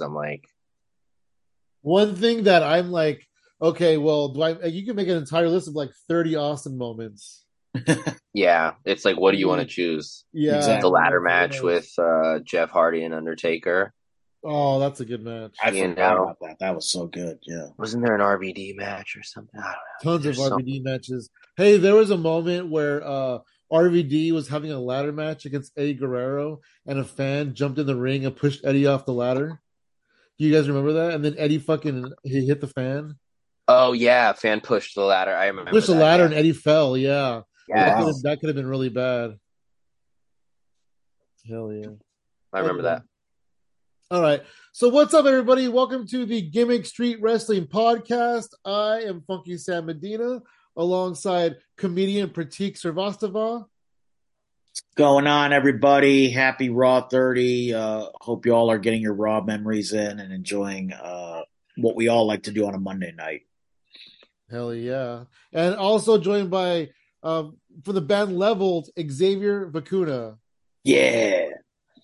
I'm like, One thing that I'm like, okay, well, do I? You can make an entire list of like 30 awesome moments. yeah, it's like, what do you want to choose? Yeah, Exactly. The ladder match with uh, Jeff Hardy and Undertaker. Oh, that's a good match. I You forgot know. about that. That was so good. Yeah. Wasn't there an RVD match or something? I don't know. Tons of There's so- RVD matches. Hey, there was a moment where uh RVD was having a ladder match against Eddie Guerrero, and a fan jumped in the ring and pushed Eddie off the ladder. Do you guys remember that? And then Eddie fucking he hit the fan, Oh yeah, fan pushed the ladder. I remember. pushed the that, ladder, yeah. and Eddie fell. Yeah, that Yes, could have- that could have been really bad. Hell yeah. I remember that. All right. So what's up, everybody? Welcome to the Gimmick Street Wrestling Podcast. I am Funky Sam Medina alongside comedian Pratik Srivastava. Going on, everybody. Happy Raw 30. Uh, hope you all are getting your Raw memories in and enjoying uh, what we all like to do on a Monday night. Hell yeah. And also joined by um for the band leveled Xavier Vacuna. Yeah.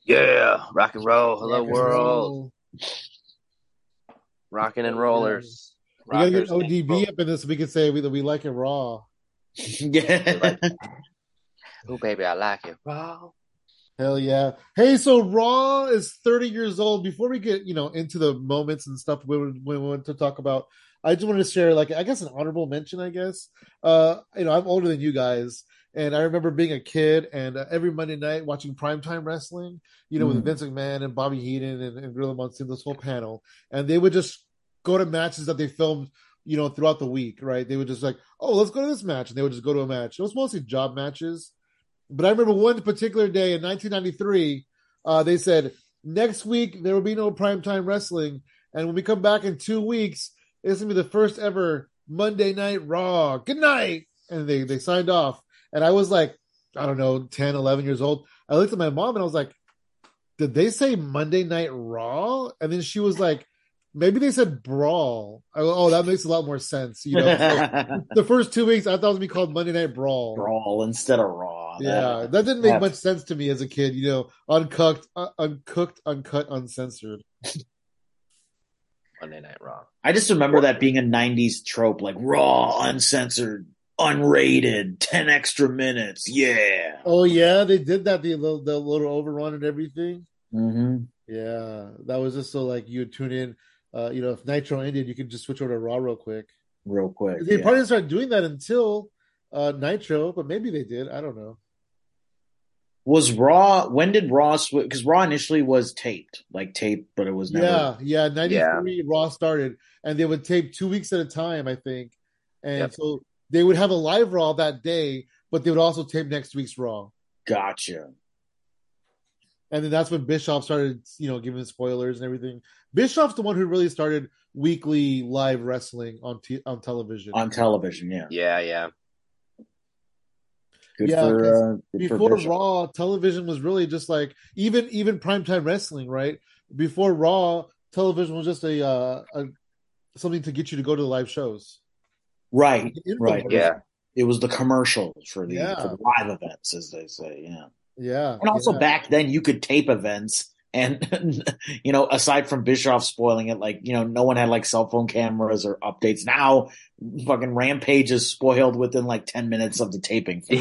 Yeah, rock and roll. Hello, Rock world. roll. Rocking and rollers. We gotta get ODB up in this so we can say we, that we like it raw. yeah. Oh baby, I like it raw. Hell yeah. Hey, so Raw is 30 years old. Before we get, you know, into the moments and stuff we, we want to talk about, I just wanted to share, like, I guess an honorable mention, I guess. Uh, you know, I'm older than you guys. And I remember being a kid and uh, every Monday night watching primetime wrestling, you know, Mm. with Vince McMahon and Bobby Heenan and, and Gorilla Monsoon, this whole panel. And they would just go to matches that they filmed, you know, throughout the week, right? They would just like, oh, let's go to this match. And they would just go to a match. It was mostly job matches. But I remember one particular day in 1993, uh, they said, next week there will be no primetime wrestling. And when we come back in two weeks, it's going to be the first ever Monday Night Raw. Good night. And they, they signed off. And I was like, I don't know, 10, 11 years old. I looked at my mom and I was like, did they say Monday Night Raw? And then she was like, maybe they said Brawl. I go, oh, that makes a lot more sense. You know, So the first two weeks I thought it was going to be called Monday Night Brawl. Brawl instead of Raw. Yeah, that didn't make that- much sense to me as a kid. You know, uncooked, uh, uncooked, uncut, uncensored. Monday Night Raw. I just remember that being a 90s trope like Raw, uncensored, unrated, 10 extra minutes. Yeah. Oh yeah, they did that. The little, the little overrun and everything. hmm Yeah, that was just so like you would tune in. Uh, you know, if Nitro ended, you could just switch over to Raw real quick. Real quick. They yeah. probably didn't start doing that until uh Nitro, but maybe they did. I don't know. Was Raw, when did Raw switch? Because Raw initially was taped, like taped, but it was never. Yeah, yeah. Ninety three Raw started, and they would tape two weeks at a time, I think. And Yep. so they would have a live Raw that day, but they would also tape next week's Raw. Gotcha. And then that's when Bischoff started, you know, giving spoilers and everything. Bischoff's the one who really started weekly live wrestling on t- on television. On television, yeah. Yeah, yeah. Good Yeah, for, uh, good Before. Raw, television was really just like even even primetime wrestling, right? Before Raw, television was just a, uh, a something to get you to go to the live shows. Right, right. Yeah. It was the commercials for the, Yeah. for the live events, as they say, yeah. Yeah, And also yeah. back then, you could tape events, and you know, aside from Bischoff spoiling it, like you know, no one had like cell phone cameras or updates. Now, fucking Rampage is spoiled within like ten minutes of the taping.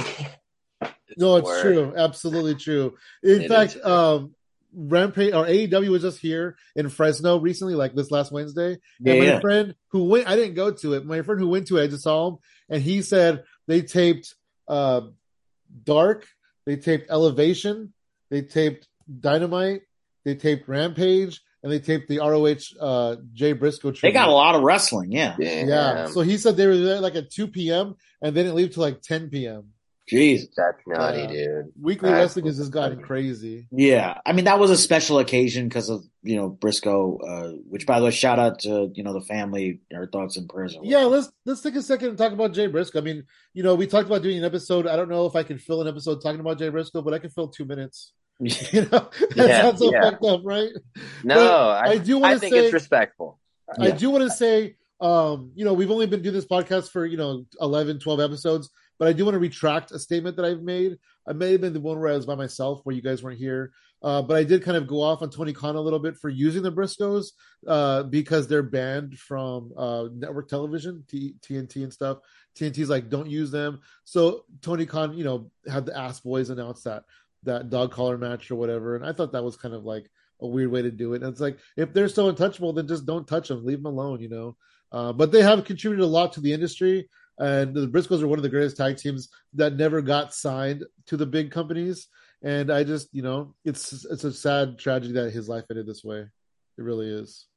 No, it's Word. true. Absolutely true. In It fact, is. um, Rampage or AEW was just here in Fresno recently, like this last Wednesday. Yeah, and my yeah. friend who went, I didn't go to it. My friend who went to it, I just saw him, and he said they taped uh, Dark, they taped Elevation, they taped Dynamite, they taped Rampage, and they taped the ROH uh, Jay Briscoe. They got a lot of wrestling, yeah. Yeah. So he said they were there like at 2 p.m. and they didn't leave till like 10 p.m. Jeez. That's nutty, Yeah. dude. Weekly That's wrestling has just gotten funny. crazy. Yeah, I mean that was a special occasion because of you know Briscoe, uh, which by the way, shout out to you know the family, our thoughts and prayers. are with Yeah, let's let's take a second and talk about Jay Briscoe. I mean, you know, we talked about doing an episode. I don't know if I can fill an episode talking about Jay Briscoe, but I can fill two minutes. You know, that Yeah, sounds so yeah. fucked up, right? No, I, I do want to say, it's respectful. I Yeah. do want to say, um, you know, we've only been doing this podcast for you know 11, 12 episodes, but I do want to retract a statement that I've made. I may have been the one where I was by myself, where you guys weren't here. Uh, but I did kind of go off on Tony Khan a little bit for using the Briscoes uh, because they're banned from uh, network television, T- TNT and stuff. TNT's like, don't use them. So Tony Khan, you know, had the Ass Boys announce that that dog collar match or whatever, and I thought that was kind of like a weird way to do it. And it's like if they're so untouchable, then just don't touch them, leave them alone, you know. Uh, but they have contributed a lot to the industry, and the Briscoes are one of the greatest tag teams that never got signed to the big companies. And I just, you know, it's it's a sad tragedy that his life ended this way. It really is.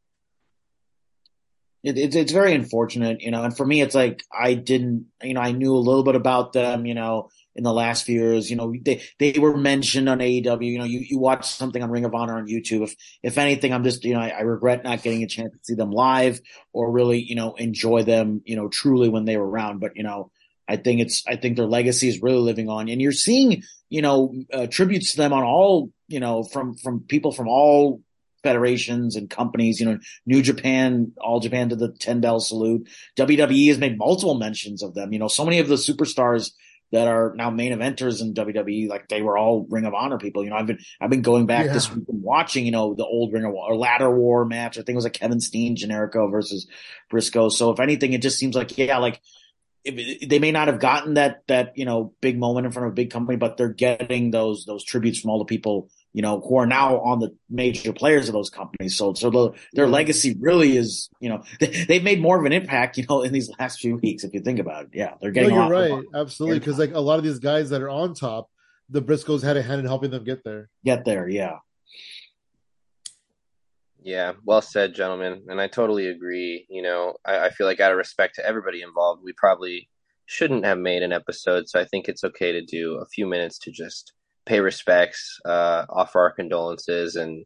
It, it's it's very unfortunate, you know. And for me, it's like I didn't, you know, I knew a little bit about them, you know, in the last few years. You know, they they were mentioned on AEW. You know, you, you watch something on Ring of Honor on YouTube. If if anything, I'm just you know I, I, regret not getting a chance to see them live or really you know enjoy them you know truly when they were around. But you know, I think it's I think their legacy is really living on, and you're seeing you know uh, tributes to them on all you know from from people from all federations and companies. You know, New Japan, All Japan to the ten bell salute. WWE has made multiple mentions of them. You know, so many of the superstars that are now main eventers in WWE, like they were all Ring of Honor people. You know, I've been I've been going back yeah. this week and watching, you know, the old Ring of or Ladder War match. I think it was like Kevin Steen, Generico versus Briscoe. So if anything, it just seems like yeah, like they may not have gotten that that you know big moment in front of a big company, but they're getting those those tributes from all the people you know who are now on the major players of those companies. So so the, their legacy really is you know they, have made more of an impact you know in these last few weeks if you think about it. Yeah, they're getting. No, you're right, absolutely, because like a lot of these guys that are on top, the Briscoes had a hand in helping them get there. Get there, yeah. Yeah, well said, gentlemen. And I totally agree. You know, I, I, feel like out of respect to everybody involved, we probably shouldn't have made an episode. So I think it's okay to do a few minutes to just pay respects, uh, offer our condolences. And,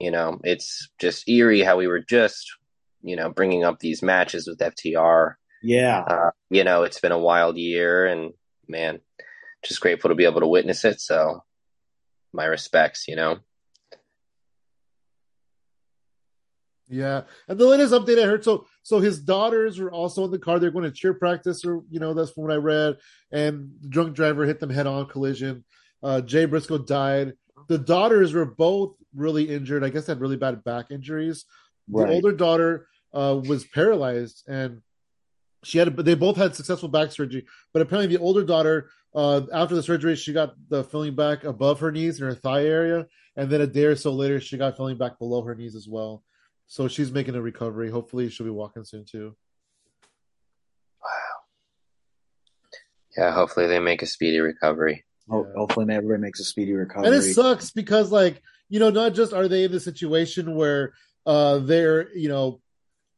you know, it's just eerie how we were just, you know, bringing up these matches with FTR. Yeah. Uh, you know, it's been a wild year and man, just grateful to be able to witness it. So my respects, you know. Yeah, and the latest update I heard, so so his daughters were also in the car. They're going to cheer practice, or you know, that's from what I read. And the drunk driver hit them head on collision. Uh, Jay Briscoe died. The daughters were both really injured. I guess had really bad back injuries. Right. The older daughter uh, was paralyzed, and she had. They both had successful back surgery, but apparently the older daughter, uh, after the surgery, she got the filling back above her knees in her thigh area, and then a day or so later, she got filling back below her knees as well. So she's making a recovery. Hopefully, she'll be walking soon too. Wow. Yeah, hopefully they make a speedy recovery. Yeah. Hopefully, everybody makes a speedy recovery. And it sucks because, like, you know, not just are they in the situation where uh they're, you know,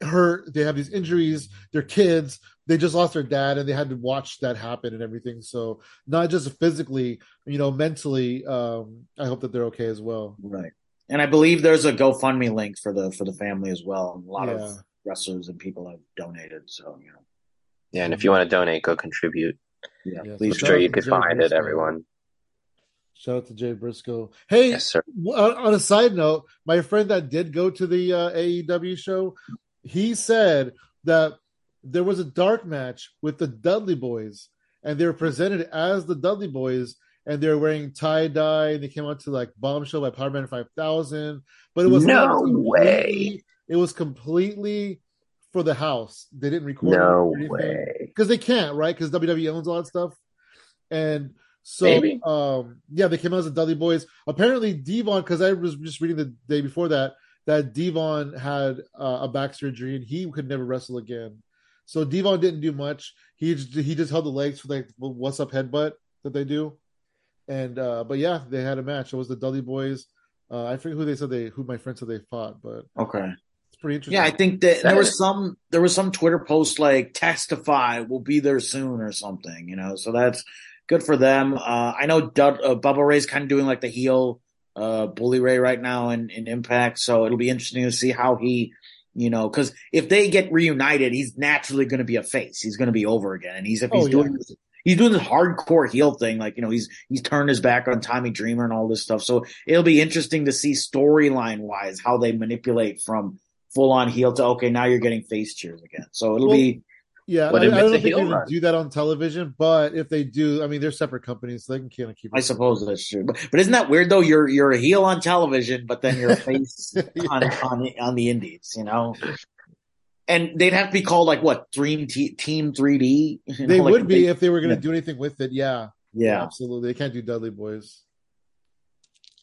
hurt, they have these injuries, they're kids, they just lost their dad, and they had to watch that happen and everything. So, not just physically, you know, mentally. Um, I hope that they're okay as well. Right and I believe there's a GoFundMe link for the for the family as well. A lot yeah. of wrestlers and people have donated, so you know. Yeah, and if you want to donate, go contribute. Yeah, please. I'm sure you could find Briscoe. it, everyone. Shout out to Jay Briscoe. Hey, yes, sir. on a side note, my friend that did go to the uh, AEW show, he said that there was a dark match with the Dudley Boys, and they were presented as the Dudley Boys, and they were wearing tie dye and they came out to like Bombshell by Powerman Five Thousand, but it was no way. It was completely for the house. They didn't record no way because they can't, right? Because WWE owns a lot of stuff, and so Maybe. um yeah, they came out as the Dudley Boys. Apparently, Devon, because I was just reading the day before that that Devon had uh, a back surgery and he could never wrestle again. So Devon didn't do much. He just, he just held the legs for like what's up headbutt that they do. And uh, but yeah, they had a match. It was the Dudley Boys. Uh, I forget who they said they who my friend said they fought, but okay, it's pretty interesting. Yeah, I think that there was some there was some Twitter post like testify will be there soon or something. You know, so that's good for them. Uh, I know Dud, uh, Bubba Ray's kind of doing like the heel uh, Bully Ray right now in, in Impact, so it'll be interesting to see how he you know, because if they get reunited, he's naturally going to be a face. He's going to be over again, and he's if he's oh, doing yeah he's doing this hardcore heel thing. Like, you know, he's, he's turned his back on Tommy Dreamer and all this stuff. So it'll be interesting to see storyline wise how they manipulate from full on heel to, okay, now you're getting face cheers again. So it'll well, be. Yeah, I, I don't think they run. do that on television, but if they do, I mean, they're separate companies, so they can kind of keep. I suppose that's true. But, but isn't that weird though? You're you're a heel on television, but then you're a face on on the, on the indies, you know. And they'd have to be called like what Dream T- Team 3D. You They like would be they- if they were going to yeah. do anything with it. Yeah, yeah. absolutely. They can't do Dudley Boys.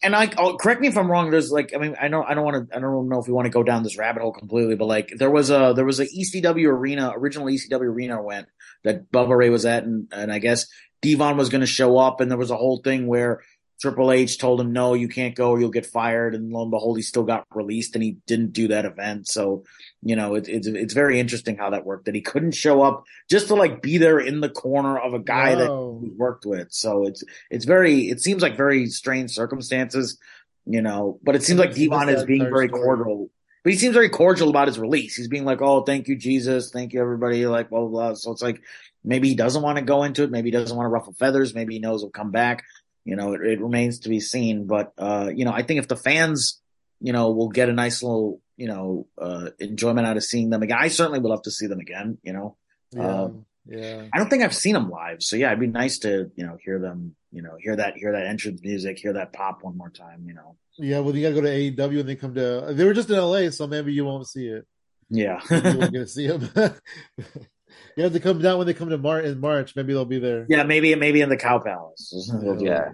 And I oh, correct me if I'm wrong. There's like I mean I don't I don't want to I don't know if we want to go down this rabbit hole completely, but like there was a there was a ECW arena original ECW arena went that Bubba Ray was at, and and I guess Devon was going to show up, and there was a whole thing where Triple H told him no, you can't go, you'll get fired, and lo and behold, he still got released, and he didn't do that event. So you know it, it's it's very interesting how that worked that he couldn't show up just to like be there in the corner of a guy that he worked with. So it's it's very it seems like very strange circumstances, you know. But it seems like Devon is being very story. cordial. But he seems very cordial about his release. He's being like, "Oh, thank you, Jesus. Thank you, everybody." Like blah blah blah. So it's like maybe he doesn't want to go into it. Maybe he doesn't want to ruffle feathers. Maybe he knows he'll come back. You know, it, it remains to be seen. But uh, you know, I think if the fans, you know, will get a nice little, you know, uh, enjoyment out of seeing them again, I certainly would love to see them again. You know, Yeah, Um, yeah. I don't think I've seen them live, so yeah, it'd be nice to you know hear them, you know, hear that hear that entrance music, hear that pop one more time, you know. Yeah, well, you got to go to AEW and they come to. They were just in LA, so maybe you won't see it. Yeah, You won't get to see them. you have to come down when they come to Mar in March. Maybe they'll be there. yeah, maybe maybe in the Cow Palace. They'll Yeah.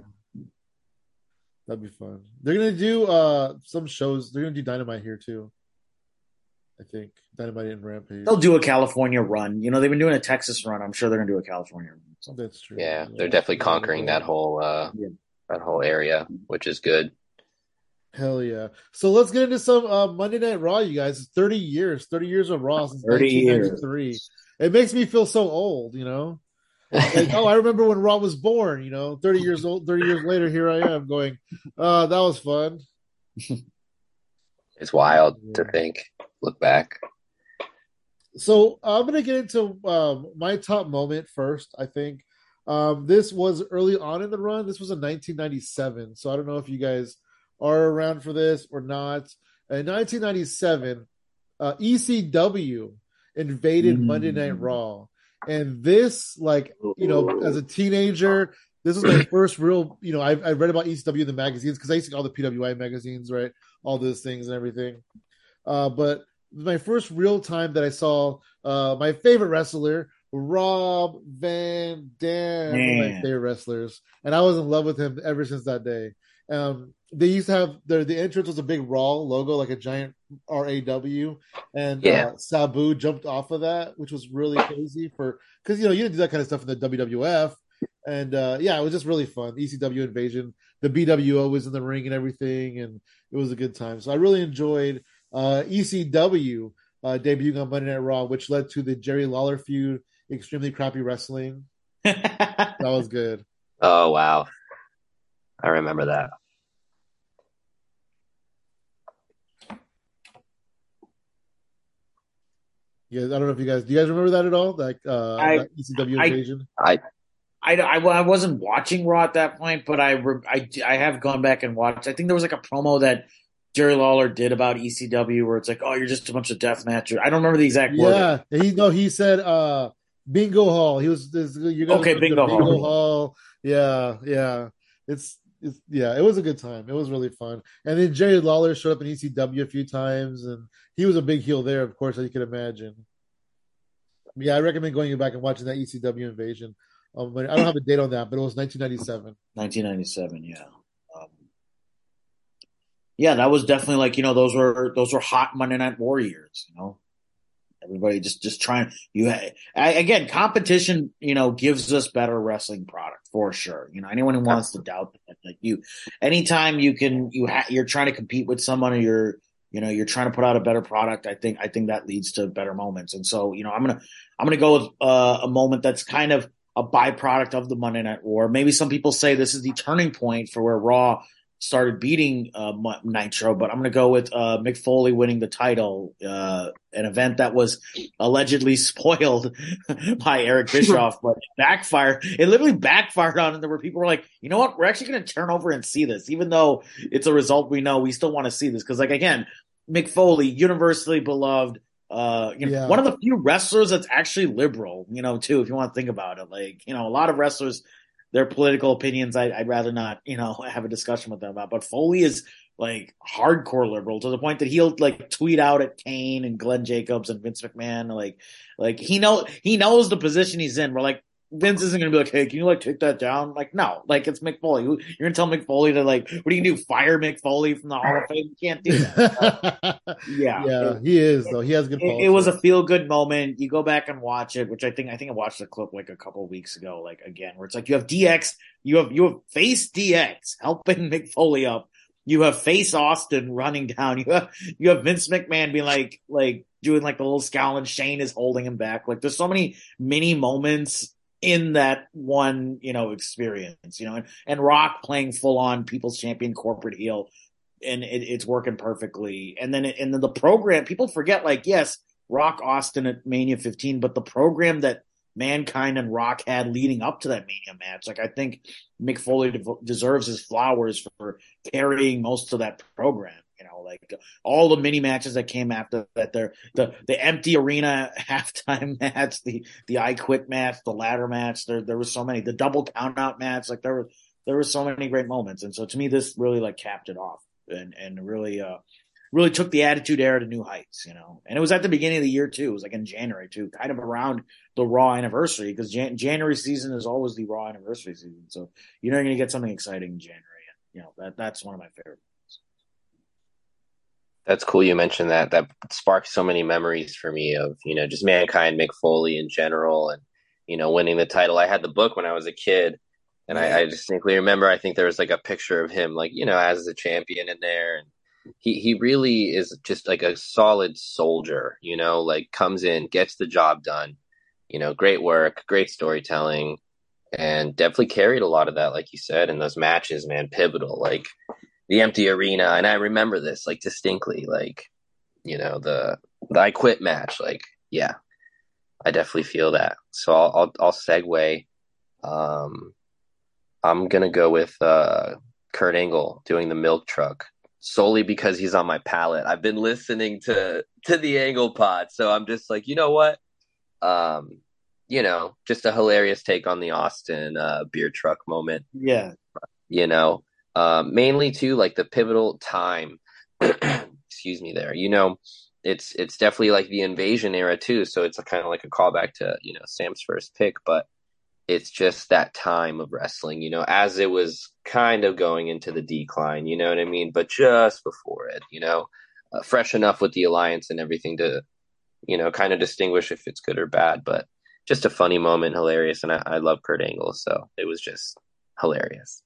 That'd be fun. They're gonna do uh some shows. They're gonna do Dynamite here too. I think Dynamite and Rampage. They'll do a California run. You know, they've been doing a Texas run. I'm sure they're gonna do a California run. So, That's true. Yeah, they're definitely conquering that whole uh, Yeah. that whole area, which is good. Hell yeah! So let's get into some uh, Monday Night Raw, you guys. It's thirty years, thirty years of Raw since 30 years. 1993. It makes me feel so old, you know. Like, oh, I remember when Raw was born. You know, thirty years old. Thirty years later, here I am going. Uh, that was fun. It's wild to think. Look back. So I'm gonna get into um, my top moment first. I think um, this was early on in the run. This was in 1997. So I don't know if you guys are around for this or not. In 1997, uh, ECW invaded Mm. Monday Night Raw, and this, like, you know, as a teenager, this was my first real. You know, I, I read about ECW in the magazines because I used to get all the PWI magazines, right? All those things and everything. Uh, but my first real time that I saw uh, my favorite wrestler, Rob Van Dam, one of my favorite wrestlers, and I was in love with him ever since that day. Um, they used to have their the entrance was a big Raw logo, like a giant R A W, and Yeah. uh, Sabu jumped off of that, which was really crazy for because you know you didn't do that kind of stuff in the WWF, and uh, yeah, it was just really fun. ECW invasion, the BWO was in the ring and everything, and it was a good time. So I really enjoyed uh, ECW uh, debuting on Monday Night Raw, which led to the Jerry Lawler feud, extremely crappy wrestling. That was good. Oh wow, I remember that. Yeah, I don't know if you guys do. You guys remember that at all? Like uh, I- that ECW I- invasion. I, I, I wasn't watching Raw at that point, but I, re- I, I have gone back and watched. I think there was like a promo that Jerry Lawler did about ECW where it's like, oh, you're just a bunch of death matchers. I don't remember the exact word. yeah, he no, he said uh, Bingo Hall. He was this, you guys Okay, went to Bingo Hall. Hall. Yeah, yeah. It's it's yeah, it was a good time. It was really fun. And then Jerry Lawler showed up in ECW a few times, and he was a big heel there, of course, as you can imagine. Yeah, I recommend going back and watching that ECW invasion. Um, I don't have a date on that, but it was 1997. 1997, yeah. Um, yeah, that was definitely like, you know, those were, those were hot Monday Night War years, you know? Everybody just, just trying, you, I, again, competition, you know, gives us better wrestling product for sure. You know, anyone who wants to doubt that, like you, anytime you can, you ha- you're trying to compete with someone or you're, you know, you're trying to put out a better product. I think, I think that leads to better moments. And so, you know, I'm to, I'm to go with uh, a moment that's kind of a byproduct of the Monday Night War. Maybe some people say this is the turning point for where Raw started beating uh, Nitro, but I'm going to go with uh, Mick Foley winning the title, uh, an event that was allegedly spoiled by Eric Bischoff, but backfired. It literally backfired on, and there were people who were like, you know what, we're actually going to turn over and see this, even though it's a result we know. We still want to see this because, like, again, Mick Foley, universally beloved Uh, you know, Yeah. one of the few wrestlers that's actually liberal, you know, too, if you want to think about it. Like, you know, a lot of wrestlers, their political opinions, I, I'd rather not, you know, have a discussion with them about. But Foley is like hardcore liberal to the point that he'll like tweet out at Kane and Glenn Jacobs and Vince McMahon. Like, like he know he knows the position he's in. We're like, Vince isn't gonna be like, hey, can you like take that down? Like, no, like it's Mick Foley. You're gonna tell Mick Foley to like, what are you gonna do? Fire Mick Foley from the Hall of Fame? You can't do that. yeah, yeah, he is though. He has good. it, it was a feel good moment. You go back and watch it, which I think I think I watched the clip like a couple of weeks ago, like again, where it's like you have DX, you have you have face DX helping Mick Foley up. You have face Austin running down. You have you have Vince McMahon being like like doing like the little scowl and Shane is holding him back. Like there's so many mini moments in that one, you know, experience, you know, and, and Rock playing full on people's champion corporate heel and it, it's working perfectly. And then, it, and then the program, people forget like, yes, Rock Austin at Mania 15, but the program that Mankind and Rock had leading up to that Mania match, like I think Mick Foley de- deserves his flowers for carrying most of that program. You know, like all the mini matches that came after that, there, the the empty arena halftime match, the the I Quit match, the ladder match. There there was so many, the double count out match. Like there were there were so many great moments, and so to me, this really like capped it off and and really uh really took the attitude era to new heights, you know. And it was at the beginning of the year too. It was like in January too, kind of around the Raw anniversary because Jan- January season is always the Raw anniversary season. So you know you're gonna get something exciting in January. And, you know that that's one of my favorite. That's cool. You mentioned that. That sparked so many memories for me of you know just mankind, Mick Foley in general, and you know winning the title. I had the book when I was a kid, and I, I distinctly remember. I think there was like a picture of him, like you know, as the champion in there, and he he really is just like a solid soldier. You know, like comes in, gets the job done. You know, great work, great storytelling, and definitely carried a lot of that, like you said, in those matches. Man, pivotal. Like the empty arena and i remember this like distinctly like you know the the i quit match like yeah i definitely feel that. So i'll i'll, I'll segue um i'm gonna go with uh kurt angle doing the milk truck solely because he's on my palette i've been listening to to the angle pod so i'm just like you know what? Um you know just a hilarious take on the austin uh beer truck moment. Yeah, you know uh, mainly too like the pivotal time excuse me there. You know it's it's definitely like the invasion era too so it's kind of like a callback to you know sam's first pick but it's just that time of wrestling you know as it was kind of going into the decline you know what i mean? But just before it you know? Uh, fresh enough with the alliance and everything to you know kind of distinguish if it's good or bad but just a funny moment hilarious and i, I love kurt angle so it was just hilarious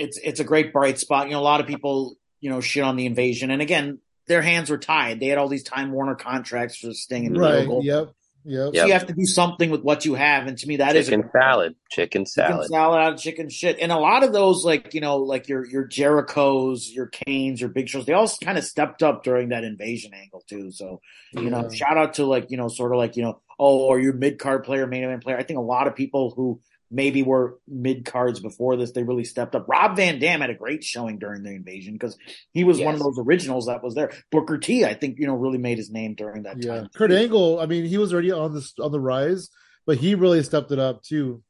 it's it's a great bright spot. You know, a lot of people you know shit on the invasion, and again, their hands were tied. They had all these Time Warner contracts for Sting and right. Regal. Yep. Yep. So you have to do something with what you have, and to me, that is chicken a, salad, chicken salad, chicken salad out of chicken shit. And a lot of those, like you know, like your your Jericho's, your Kanes, your Big Shows, they all kind of stepped up during that invasion angle too. So you know, shout out to like you know, sort of like you know, oh, or your mid card player, main event player. I think a lot of people who maybe were mid cards before this, they really stepped up. Rob Van Dam had a great showing during the invasion because he was one of those originals that was there. Booker T, I think you know, really made his name during that Yeah. time. Kurt Angle. I mean, he was already on the on the rise, but he really stepped it up too.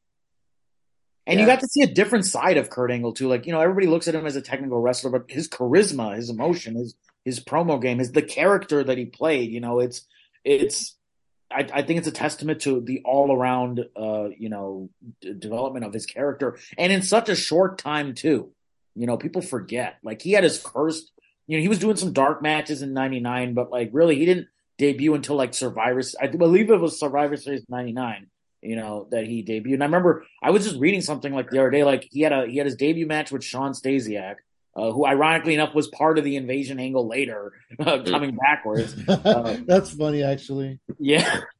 And you got to see a different side of Kurt Angle too. Like, you know, everybody looks at him as a technical wrestler, but his charisma, his emotion, his his promo game, is the character that he played. You know, it's it's I, I think it's a testament to the all around uh, you know, d- development of his character. And in such a short time too. You know, people forget. Like he had his first you know, he was doing some dark matches in ninety nine, but like really he didn't debut until like Survivor I believe it was Survivor Series ninety nine you know, that he debuted. And I remember I was just reading something like the other day, like he had a he had his debut match with Shawn Stasiak, uh, who ironically enough was part of the invasion angle later, uh, coming backwards. That's funny, actually. Yeah.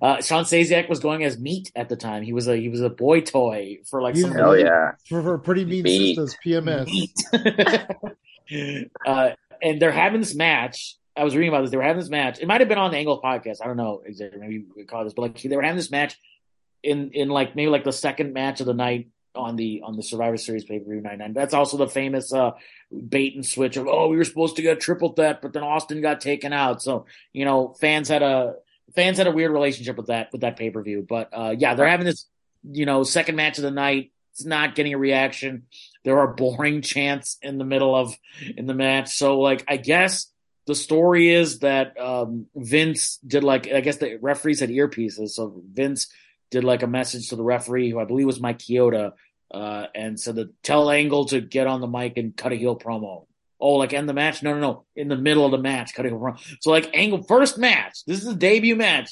Uh, Shawn Stasiak was going as meat at the time. He was a he was a boy toy for like He's- some hell yeah For, for pretty mean Meat. sisters, PMS. meat. uh, and they're having this match. I was reading about this. They were having this match. It might have been on the Angle podcast. I don't know exactly. Maybe we call this, but like they were having this match in in like maybe like the second match of the night on the on the Survivor Series pay per view night nine. That's also the famous uh, bait and switch of oh we were supposed to get triple threat, but then Austin got taken out. So you know fans had a fans had a weird relationship with that with that pay per view. But uh, yeah, they're having this you know second match of the night. It's not getting a reaction. There are boring chants in the middle of in the match. So like I guess the story is that um, Vince did like I guess the referees had earpieces, so Vince did like a message to the referee, who I believe was Mike Chioda, uh, and said to tell Angle to get on the mic and cut a heel promo. Oh, like end the match? No, no, no. In the middle of the match, cut a heel promo. So like Angle first match. This is a debut match.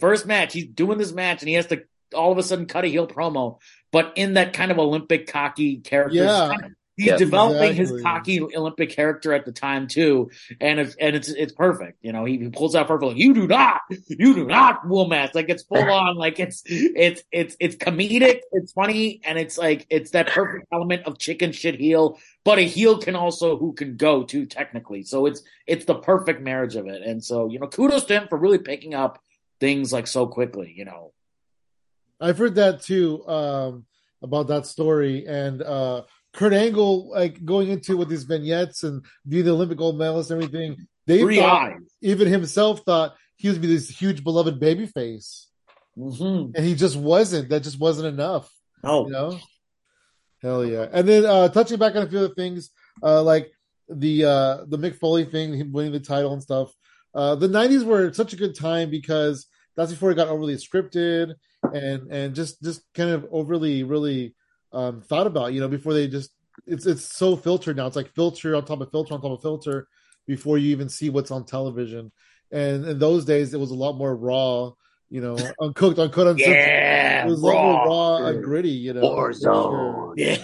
First match. He's doing this match and he has to all of a sudden cut a heel promo, but in that kind of Olympic cocky character. Yeah. Kind of, he's developing exactly. his cocky Olympic character at the time too, and it's and it's it's perfect. You know, he, he pulls out perfect. Like, you do not, you do not match. Like it's full on. Like it's it's it's it's comedic. It's funny, and it's like it's that perfect element of chicken shit heel. But a heel can also who can go too technically. So it's it's the perfect marriage of it. And so you know, kudos to him for really picking up things like so quickly. You know. I've heard that too um, about that story, and uh, Kurt Angle like going into with these vignettes and view the Olympic gold medalist and everything. They Three thought, eyes. even himself thought he was be this huge beloved baby face, Mm-hmm. and he just wasn't. That just wasn't enough. Oh, You know, hell yeah. And then uh, touching back on a few other things, uh, like the uh, the Mick Foley thing, him winning the title and stuff. Uh, the '90s were such a good time because that's before it got overly scripted and and just just kind of overly really um, thought about. You know, before they just it's it's so filtered now. It's like filter on top of filter on top of filter before you even see what's on television. And in those days, it was a lot more raw. You know, uncooked, uncut, uncensored. yeah, It was a lot more raw. raw and gritty, you know. Warzone. sure. Yeah.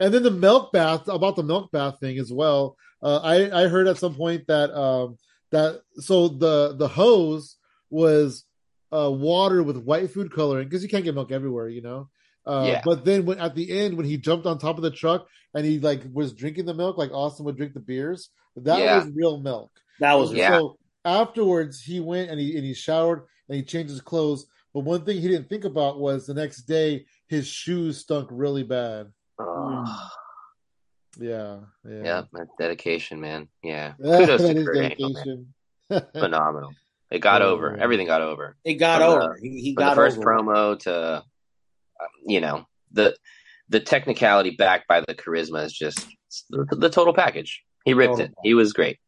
And then the milk bath about the milk bath thing as well. Uh, I I heard at some point that um that so the the hose was uh water with white food coloring because you can't get milk everywhere, you know. Uh, Yeah. But then when at the end when he jumped on top of the truck and he like was drinking the milk like Austin would drink the beers, that Yeah. was real milk. That was Yeah. So afterwards, he went and he and he showered and he changed his clothes. But one thing he didn't think about was the next day his shoes stunk really bad. Oh, Yeah, yeah, yeah, that's dedication, man. Yeah, Yeah, kudos that to is Kurt Angle, man. dedication. Phenomenal. It got Yeah. over. Everything got over. It got From the- over. He, he From got the first over. promo to, you know, the the technicality backed by the charisma is just the, the total package. He ripped Total it. He was great.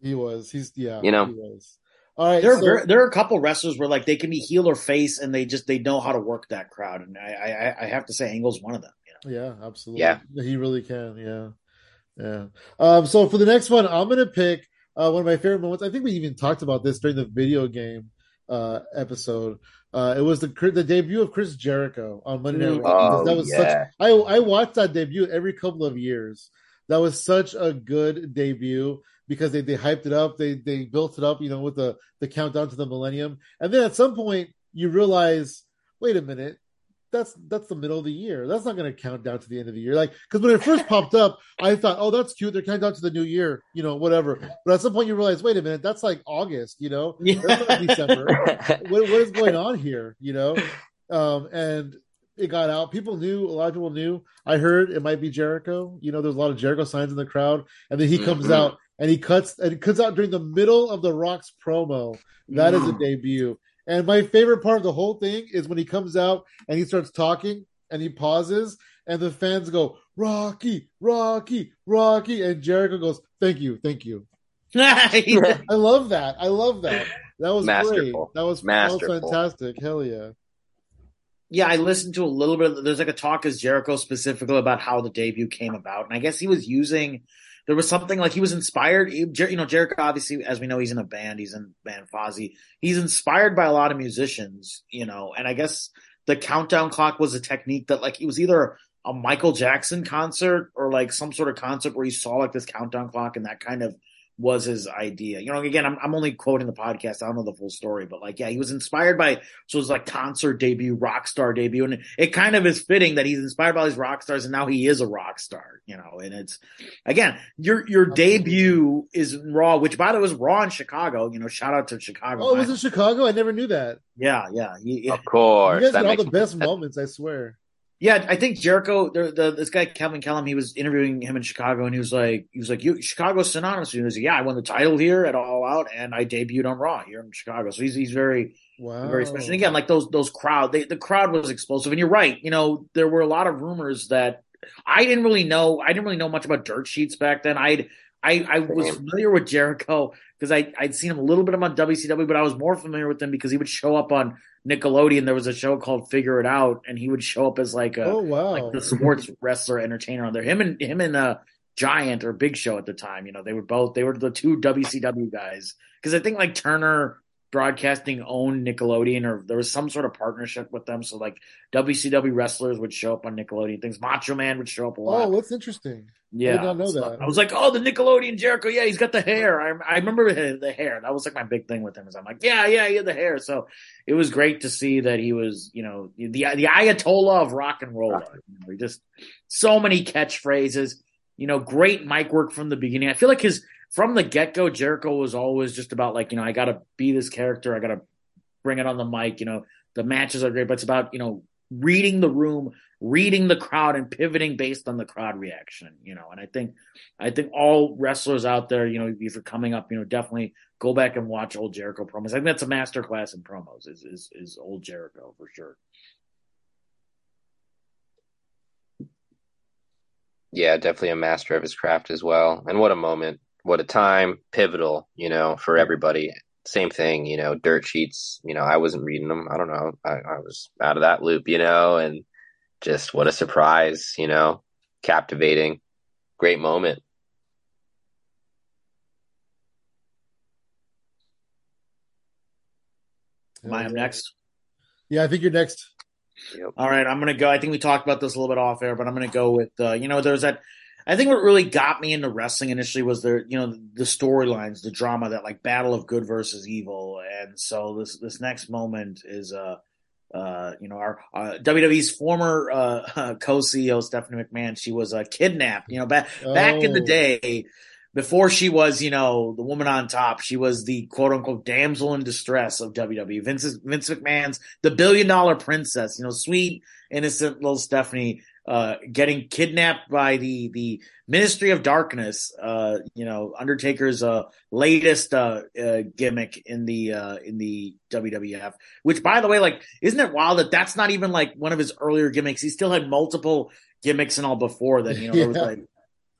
he was. He's yeah. You know? he was. All right. There, so- there, there are a couple wrestlers where like they can be heel or face, and they just they know how to work that crowd. And I, I, I have to say, Angle's one of them. You know? Yeah, absolutely. Yeah. he really can. Yeah, yeah. Um, so for the next one, I'm gonna pick uh, one of my favorite moments. I think we even talked about this during the video game uh, episode. Uh, it was the the debut of Chris Jericho on Monday Night. Raw. Oh, that was yeah. such. I I watched that debut every couple of years. That was such a good debut because they, they hyped it up, they they built it up, you know, with the the countdown to the millennium, and then at some point you realize, wait a minute, that's that's the middle of the year. That's not going to count down to the end of the year. Like because when it first popped up, I thought, oh, that's cute. They're counting down to the new year, you know, whatever. But at some point you realize, wait a minute, that's like August, you know, not December. what, what is going on here, you know? Um, and it got out. People knew, a lot of people knew. I heard it might be Jericho. You know, there's a lot of Jericho signs in the crowd, and then he comes Mhm. out and he cuts and it cuts out during the middle of the Rocks promo. That is a Mm. debut. And my favorite part of the whole thing is when he comes out and he starts talking and he pauses and the fans go, Rocky, Rocky, Rocky. And Jericho goes, Thank you, thank you. I love that. I love that. That was great. Masterful. That was, that Masterful. was fantastic. Hell yeah. yeah, I listened to a little bit. Of, there's like a Talk Is Jericho specifically about how the debut came about, and I guess he was using. There was something like he was inspired. You know, Jericho obviously, as we know, he's in a band. He's in band Fozzy. He's inspired by a lot of musicians. You know, and I guess the countdown clock was a technique that like it was either a Michael Jackson concert or like some sort of concert where he saw like this countdown clock, and that kind of was his idea. You know, again, I'm, I'm only quoting the podcast. I don't know the full story, but like, yeah, he was inspired by, so it was like concert debut, rock star debut. And it kind of is fitting that he's inspired by these rock stars and now he is a rock star, you know, and it's, again, your, your Absolutely. debut is Raw, which by the way was Raw in Chicago, you know, shout out to Chicago. Oh, it was in Chicago? I never knew that. yeah, yeah. He- of course. you guys that get all the best that- moments, I swear. Yeah, I think Jericho, the, the, this guy Kevin Kellam, he was interviewing him in Chicago, and he was like, he was like, "You Chicago's synonymous." He was like, "Yeah, I won the title here at All Out, and I debuted on Raw here in Chicago." So he's he's very Wow. very special. And again, like those those crowd, they, the crowd was explosive. And you're right. You know, there were a lot of rumors that I didn't really know. I didn't really know much about dirt sheets back then. I'd I I was familiar with Jericho because I I'd seen him a little bit on WCW, but I was more familiar with him because he would show up on Nickelodeon. There was a show called Figure It Out, and he would show up as like a Oh wow. like the sports wrestler entertainer on there. Him and him and uh Giant or Big Show at the time. You know, they were both they were the two WCW guys because I think like Turner Broadcasting owned Nickelodeon or there was some sort of partnership with them. So like WCW wrestlers would show up on Nickelodeon things. Macho Man would show up a oh, lot. oh, that's interesting. yeah, I did not know So that. I was like, oh, the Nickelodeon Jericho. Yeah, he's got the hair. I I remember the the hair. That was like my big thing with him. Is I'm like, yeah, yeah, he had the hair. So it was great to see that he was, you know, the the Ayatollah of rock and roll. You know, just so many catchphrases. You know, great mic work from the beginning. I feel like his from the get go, Jericho was always just about like, you know, I got to be this character. I got to bring it on the mic. You know, the matches are great, but it's about you know reading the room, reading the crowd, and pivoting based on the crowd reaction. You know, and I think I think all wrestlers out there, you know, if you're coming up, you know, definitely go back and watch old Jericho promos. I think that's a master class in promos. Is is is old Jericho for sure. Yeah, definitely a master of his craft as well. And what a moment, what a time, pivotal, you know, for everybody. Same thing, you know, dirt sheets, you know, I wasn't reading them. I don't know. I, I was out of that loop, you know, and just what a surprise, you know, captivating, great moment. Am I up next? Yeah, I think you're next. All right, I'm gonna go. I think we talked about this a little bit off air, but I'm gonna go with uh, you know, there's that. I think what really got me into wrestling initially was the you know the storylines, the drama, that like battle of good versus evil, and so this this next moment is uh uh you know our uh, WWE's former uh co-CEO Stephanie McMahon. She was uh, kidnapped. You know back back in the Oh. day. Before she was, you know, the woman on top, she was the quote unquote damsel in distress of WWE. Vince, Vince McMahon's the billion dollar princess, you know, sweet, innocent little Stephanie, uh, getting kidnapped by the, the Ministry of Darkness, uh, you know, Undertaker's, uh, latest, uh, uh, gimmick in the, uh, in the WWF, which by the way, like, isn't it wild that that's not even like one of his earlier gimmicks? He still had multiple gimmicks and all before that. you know, there was like,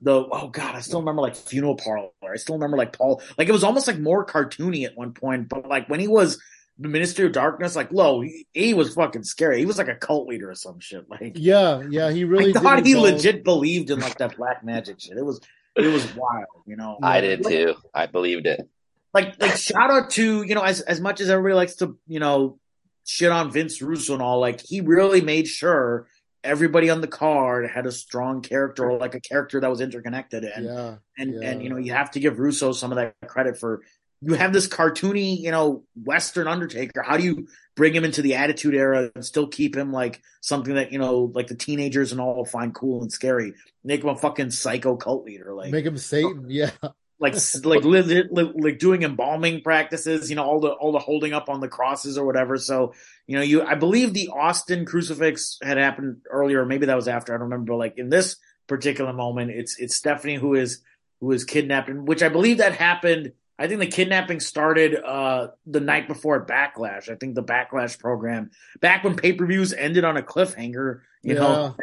the oh god, I still remember like funeral parlor. I still remember like Paul. Like it was almost like more cartoony at one point. But like when he was the Ministry of Darkness, like low, he, he was fucking scary. He was like a cult leader or some shit. Like Yeah, yeah, he really. I thought he evolve. legit believed in like that black magic shit. It was it was wild, you know. I did too. I believed it. Like like shout out to you know as as much as everybody likes to you know shit on Vince Russo and all, like he really made sure everybody on the card had a strong character or like a character that was interconnected and Yeah, and Yeah. and you know you have to give Russo some of that credit for you have this cartoony you know Western Undertaker. How do you bring him into the Attitude Era and still keep him like something that you know like the teenagers and all find cool and scary? Make him a fucking psycho cult leader, like make him Satan. Oh, yeah, like like li- li- like doing embalming practices. You know all the all the holding up on the crosses or whatever. So you know you I believe the Austin crucifix had happened earlier. Maybe that was after. I don't remember. But like in this particular moment, it's it's Stephanie who is who is kidnapped, and which I believe that happened. I think the kidnapping started uh, the night before Backlash. I think the Backlash program back when pay per views ended on a cliffhanger. You know,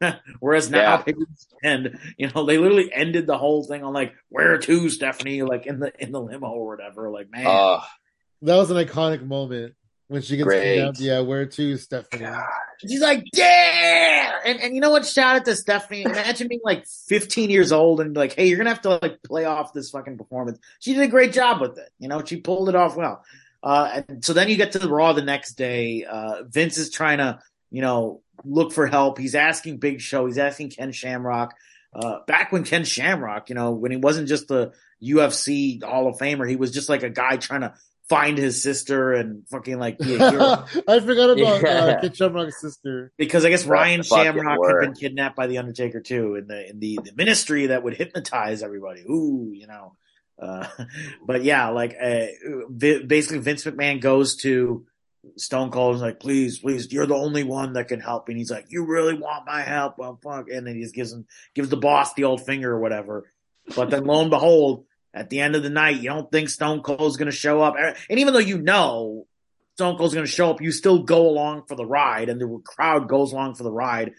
whereas now Yeah. pay per views end. You know, they literally ended the whole thing on like where to Stephanie, like in the in the limo or whatever. Like man, Oh, that was an iconic moment when she gets Great. kidnapped. Yeah, where to, Stephanie? God. She's like, yeah. And and you know what? Shout out to Stephanie. Imagine being like 15 years old and like, hey, you're gonna have to like play off this fucking performance. She did a great job with it. You know, she pulled it off well. Uh, and so then you get to the Raw the next day. Uh, Vince is trying to, you know, look for help. He's asking Big Show. He's asking Ken Shamrock. Uh, back when Ken Shamrock, you know, when he wasn't just the UFC Hall of Famer, he was just like a guy trying to find his sister and fucking like be a hero. I forgot about Yeah. uh, Ken Shamrock's sister. because I guess Ryan Shamrock had word. been kidnapped by the Undertaker too in the in the, the ministry that would hypnotize everybody. Ooh, you know. Uh, but yeah, like uh, basically Vince McMahon goes to Stone Cold is like, please, please, you're the only one that can help. And he's like, you really want my help? Well, fuck. And then he just gives him, gives the boss the old finger or whatever. But then lo and behold, at the end of the night, you don't think Stone Cold's going to show up. And even though you know Stone Cold's going to show up, you still go along for the ride and the crowd goes along for the ride.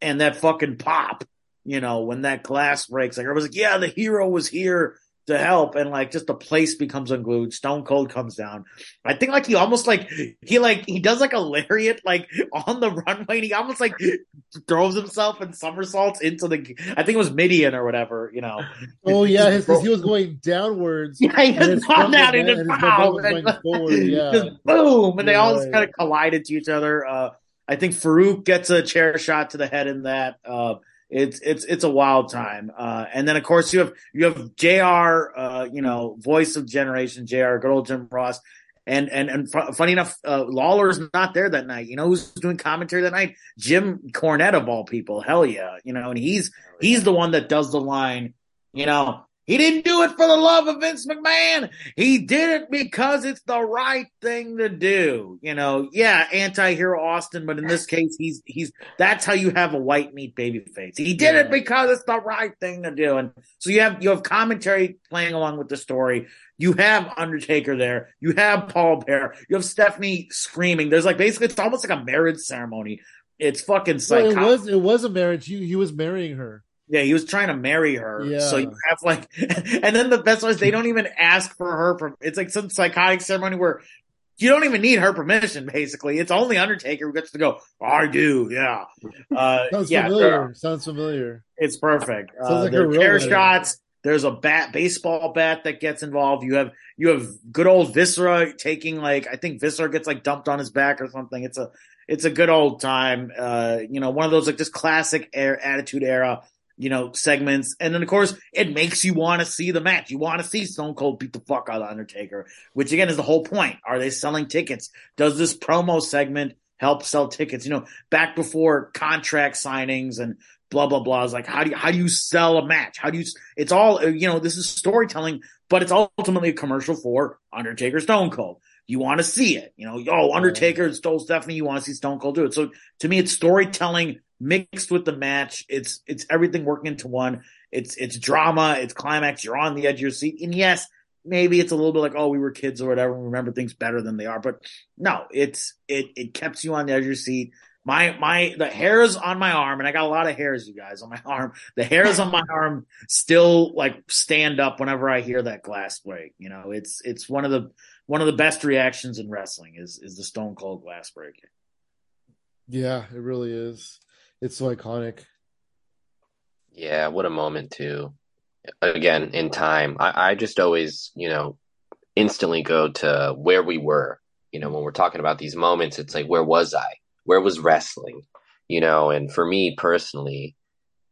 And that fucking pop, you know, when that glass breaks, like I was like, yeah, the hero was here to help and like just the place becomes unglued. Stone Cold comes down. I think like he almost like he like he does like a lariat like on the runway and he almost like throws himself and somersaults into the I think it was Mideon or whatever, you know. Oh yeah, his, his, he was going downwards. Yeah, he was gone down and, and, and, and forward, yeah. Just boom, and they all just kind of collided to each other. Uh I think Faarooq gets a chair shot to the head in that. Uh it's it's it's a wild time. Uh, and then of course you have you have J.R. Uh, you know, voice of generation, J.R. Good old Jim Ross. And and and funny enough, uh, Lawler's not there that night. You know who's doing commentary that night? Jim Cornette of all people. Hell yeah, you know, and he's he's the one that does the line. You know, he didn't do it for the love of Vince McMahon. He did it because it's the right thing to do. You know, yeah, anti-hero Austin, but in this case, he's, he's, that's how you have a white meat baby face. He did yeah. it because it's the right thing to do. And so you have, you have commentary playing along with the story. You have Undertaker there. You have Paul Bearer. You have Stephanie screaming. There's like basically, it's almost like a marriage ceremony. It's fucking psychotic. Well, it was, it was a marriage. He, he was marrying her. Yeah, he was trying to marry her. Yeah. So you have like, and then the best was they don't even ask for her. From, it's like some psychotic ceremony where you don't even need her permission. Basically, it's only Undertaker who gets to go. I do, yeah. Uh, Sounds yeah, familiar. Sounds familiar. It's perfect. Sounds uh, like there are chair shots. There's a bat, baseball bat that gets involved. You have you have good old Viscera taking like I think Viscera gets like dumped on his back or something. It's a it's a good old time. Uh, you know, one of those like just classic air attitude era you know, segments. And then of course it makes you want to see the match. You want to see Stone Cold beat the fuck out of Undertaker, which again is the whole point. Are they selling tickets? Does this promo segment help sell tickets? You know, back before contract signings and blah blah blah is like how do you how do you sell a match? How do you it's all you know, this is storytelling, but it's ultimately a commercial for Undertaker Stone Cold. You want to see it, you know. Oh, Undertaker stole Stephanie. You want to see Stone Cold do it. So to me, it's storytelling mixed with the match. It's it's everything working into one. It's it's drama, it's climax. You're on the edge of your seat, and yes, maybe it's a little bit like oh we were kids or whatever. We remember things better than they are, but no, it's it it kept you on the edge of your seat. My my the hairs on my arm, and I got a lot of hairs, you guys, on my arm. The hairs on my arm still like stand up whenever I hear that glass break. You know, it's it's one of the one of the best reactions in wrestling is is the Stone Cold glass breaking. Yeah, it really is. It's so iconic. Yeah, what a moment too. Again, in time, I, I just always, you know, instantly go to where we were. You know, when we're talking about these moments, it's like, where was I? Where was wrestling? You know, and for me personally,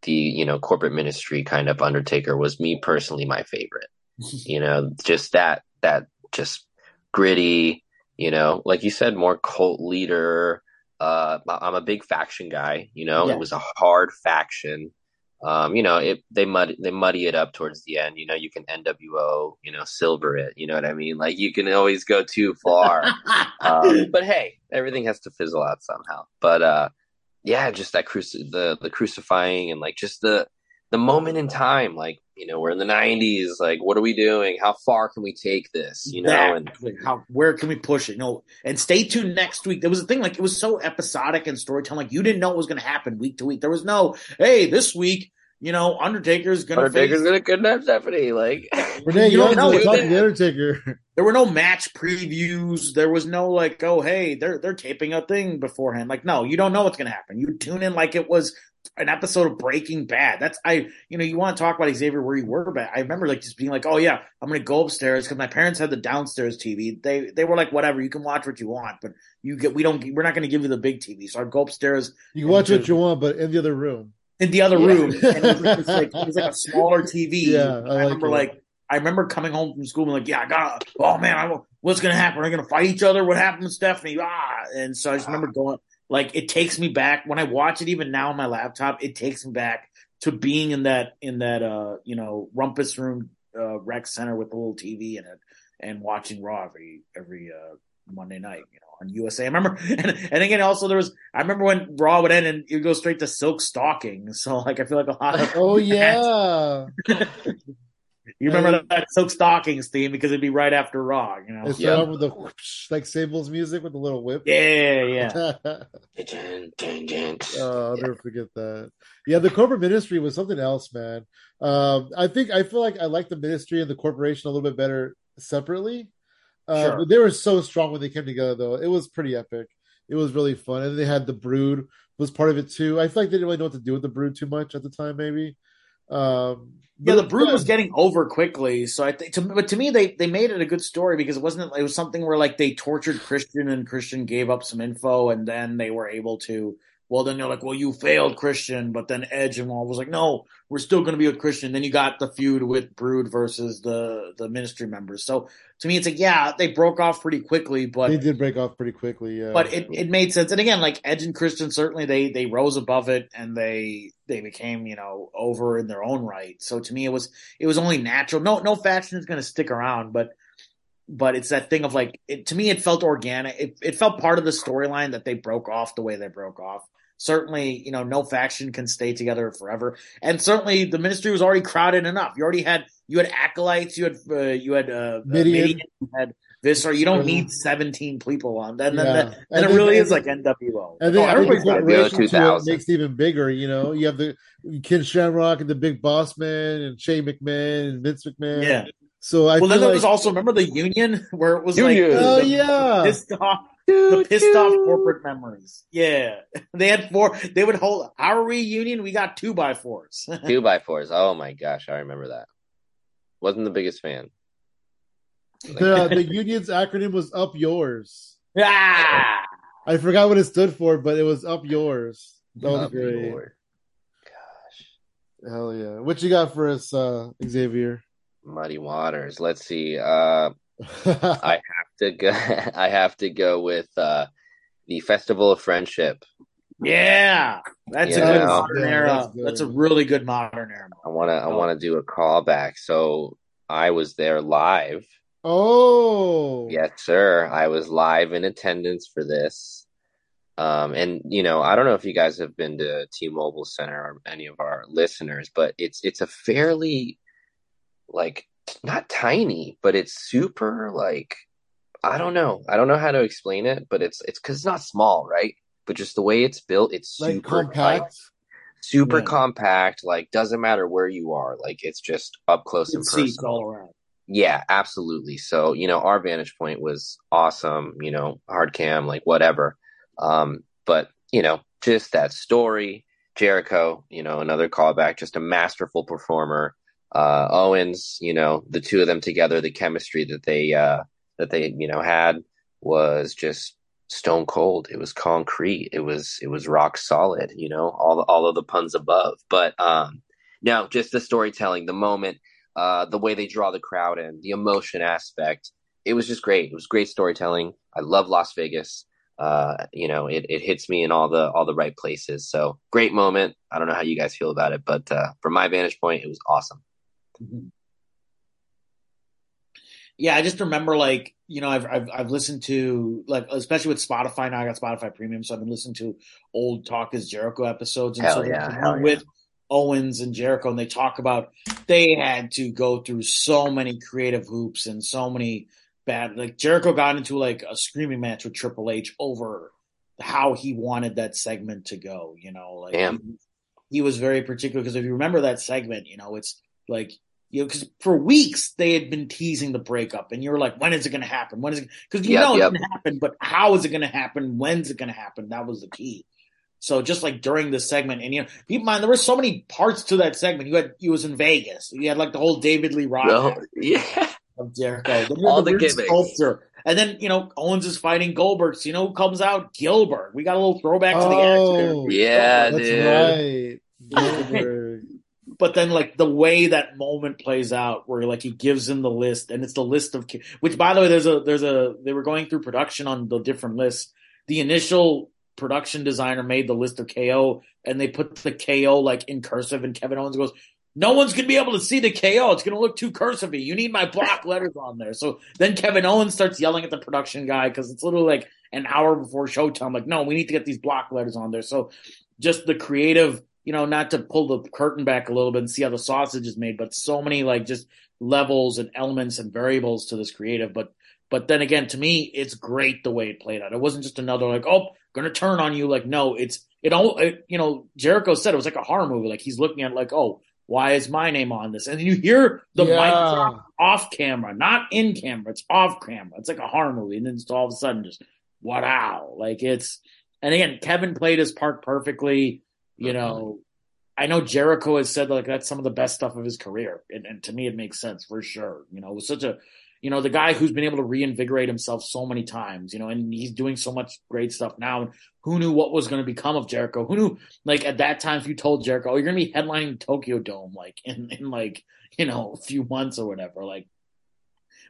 the you know corporate ministry kind of Undertaker was me personally my favorite. you know, just that that just gritty. You know, like you said, more cult leader uh, I'm a big faction guy. You know, yeah. it was a hard faction. Um, you know, it they muddy they muddy it up towards the end. You know, you can NWO, you know, silver it. You know what I mean? Like you can always go too far. um, but hey, everything has to fizzle out somehow. But uh, yeah, just that cruci- the the crucifying and like just the the moment in time, like you know, we're in the '90s. Like, what are we doing? How far can we take this? You know, and how where can we push it? You know, and stay tuned next week. There was a thing like it was so episodic and storytelling. Like you didn't know what was going to happen week to week. There was no, hey, this week. You know, Undertaker's gonna Undertaker's face... gonna kidnap Stephanie. Like, Renee, you don't know. the Undertaker. There were no match previews. There was no like, oh, hey, they're they're taping a thing beforehand. Like, no, you don't know what's gonna happen. You tune in like it was an episode of Breaking Bad. That's I, you know, you want to talk about Xavier where you were, but I remember like just being like, oh yeah, I'm gonna go upstairs because my parents had the downstairs TV. They they were like, whatever, you can watch what you want, but you get we don't we're not gonna give you the big TV. So I'd go upstairs. You can watch what you want, but in the other room. In the other yeah. room, and it was, like, it, was like, it was like a smaller TV. Yeah, I, I remember like I remember coming home from school and like, yeah, I got. Oh man, I, what's gonna happen? Are they gonna fight each other? What happened to Stephanie? Ah, and so I just remember going like it takes me back when I watch it even now on my laptop, it takes me back to being in that in that uh you know rumpus room uh rec center with the little TV in it and watching Raw every every uh Monday night, you know, on USA. I remember, and, and again, also there was, I remember when Raw would end and you go straight to Silk Stocking. So like, I feel like a lot of, oh yeah, you remember that, that Silk Stockings theme because it'd be right after Raw, you know? it's Yeah. yeah. with the whoosh, like Sable's music with the little whip. Yeah, yeah. Oh, I'll never forget that. Yeah, the corporate ministry was something else, man. Um, I think I feel like I like the ministry and the corporation a little bit better separately. Uh, Sure. But they were so strong when they came together, though. It was pretty epic. It was really fun, and they had the Brood was part of it too. I feel like they didn't really know what to do with the Brood too much at the time, maybe. Um, Yeah, the brood was getting over quickly, so I think. To, but to me, they they made it a good story because it wasn't. It was something where like they tortured Christian and Christian gave up some info, and then they were able to. Well, then they're like, "Well, you failed, Christian," but then Edge and all was like, "No, we're still going to be with Christian." Then you got the feud with Brood versus the the Ministry members. So to me, it's like, yeah, they broke off pretty quickly, but they did break off pretty quickly. Yeah, but it, it made sense. And again, like Edge and Christian, certainly they they rose above it and they they became you know over in their own right. So to me, it was it was only natural. No no faction is going to stick around, but but it's that thing of like it, to me, it felt organic. It it felt part of the storyline that they broke off the way they broke off. Certainly, you know, no faction can stay together forever, and certainly the ministry was already crowded enough. You already had you had acolytes, you had uh, you had uh, Mideon. Mideon, you had Viscera. You don't need seventeen people on. And then, Yeah. then, And then it really is like NWO. And then oh, I think everybody's the got gotta be corporation to it makes it even bigger. You know, you have the Ken Shamrock and the Big Boss Man and Shane McMahon and Vince McMahon. Yeah. So I well, feel then there like, was also remember the union where it was Union. like oh the, yeah, pissed off, the pissed off corporate memories. Yeah, they had four. They would hold our reunion. We got two by fours. Two by fours. Oh my gosh, I remember that. Wasn't the biggest fan. the the union's acronym was Up Yours. ah, I forgot what it stood for, but it was Up Yours. That was Up great. yours. Hell yeah! What you got for us, uh, Xavier? Muddy waters. Let's see. Uh, I have to go. I have to go with uh, the Festival of Friendship. yeah, that's Yeah. a good Yeah, modern era. that's That's, good. a really good modern era. I want to. I want to do a callback. So I was there live. oh, Yes, sir. I was live in attendance for this. Um, and you know, I don't know if you guys have been to T-Mobile Center or any of our listeners, but it's it's a fairly like not tiny, but it's super like I don't know. I don't know how to explain it, but it's it's because it's not small, right? But just the way it's built, it's like super compact. super Yeah. compact. Like doesn't matter where you are, like it's just up close and personal. all around. Yeah, absolutely. So, you know, our vantage point was awesome, you know, hard cam, like whatever. Um, but, you know, just that story, Jericho, you know, another callback, just a masterful performer. Uh, Owens, you know, the two of them together, the chemistry that they, uh, that they, you know, had was just stone cold. It was concrete. It was, it was rock solid, you know, all, the, all of the puns above. But, um, no, just the storytelling, the moment, uh, the way they draw the crowd in, the emotion aspect. It was just great. It was great storytelling. I love Las Vegas. Uh, you know, it, it hits me in all the all the right places. So great moment. I don't know how you guys feel about it, but uh, from my vantage point, it was awesome. Yeah, I just remember like you know I've I've I've listened to like especially with Spotify now I got Spotify Premium so I've been listening to old Talk is Jericho episodes and Hell so yeah, one yeah. with Owens and Jericho and they talk about they had to go through so many creative hoops and so many bad like Jericho got into like a screaming match with Triple H over how he wanted that segment to go you know like he, he was very particular because if you remember that segment you know it's like you know, because for weeks they had been teasing the breakup, and you were like, "When is it going to happen? When is it?" Because you Yep, know yep. it's going to happen, but how is it going to happen? When's it going to happen? That was the key. So just like during the segment, and you know, keep in mind there were so many parts to that segment. You had you was in Vegas. You had like the whole David Lee Roth No, yeah, of Jericho, Then All the weird gimmicks. sculpture, and then you know Owens is fighting Goldberg. So you know who comes out? Gillberg. We got a little throwback to the Oh, action. yeah, That's dude. right. But then like the way that moment plays out where like he gives him the list and it's the list of which by the way there's a there's a they were going through production on the different lists the initial production designer made the list of ko and they put the ko like in cursive and kevin owens goes no one's gonna be able to see the KO. It's gonna look too cursive. You need my block letters on there. So then Kevin Owens starts yelling at the production guy because it's literally like an hour before showtime. Like, no, we need to get these block letters on there. So just the creative, you know, not to pull the curtain back a little bit and see how the sausage is made, but so many like just levels and elements and variables to this creative. But but then again, to me, it's great the way it played out. It wasn't just another like, oh, gonna turn on you. Like, no, it's it all. It, you know, Jericho said it was like a horror movie. Like he's looking at like, oh, why is my name on this? And you hear the yeah. mic drop off camera, not in camera. It's off camera. It's like a horror movie, and then just all of a sudden, just wow, like it's. And again, Kevin played his part perfectly. You know, I know Jericho has said like that's some of the best stuff of his career, and, and to me, it makes sense for sure. You know, it was such a you know, the guy who's been able to reinvigorate himself so many times, you know, and he's doing so much great stuff now. And Who knew what was going to become of Jericho? Who knew, like, at that time, if you told Jericho, oh, you're going to be headlining Tokyo Dome, like, in, in, like, you know, a few months or whatever, like,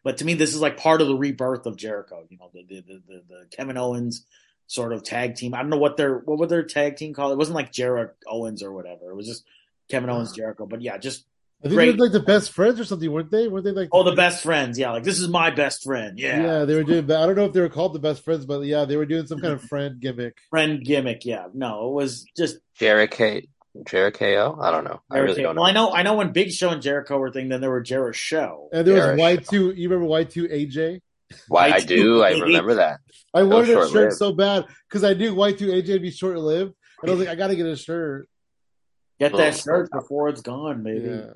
but to me, this is like part of the rebirth of Jericho, you know, the, the, the, the, the Kevin Owens sort of tag team. I don't know what their, what would their tag team called? It wasn't like Jericho Owens or whatever. It was just Kevin Owens, Jericho. But yeah, just I think Great. they were like the best friends or something, weren't they? Weren't they like? Oh, the best friends. Yeah, like this is my best friend. Yeah. Yeah, they were doing. I don't know if they were called the best friends, but yeah, they were doing some kind of friend gimmick. Friend gimmick. Yeah. No, it was just Jericho. Jericho. I don't know. I really don't know. Well, I know. I know when Big Show and Jericho were thing. Then there were Jericho Show. And there was Y two. You remember Y two AJ? Why I do. I remember that. I wanted a shirt so bad because I knew Y two AJ would be short lived, and I was like, I got to get a shirt. Get that shirt before it's gone, maybe. Yeah.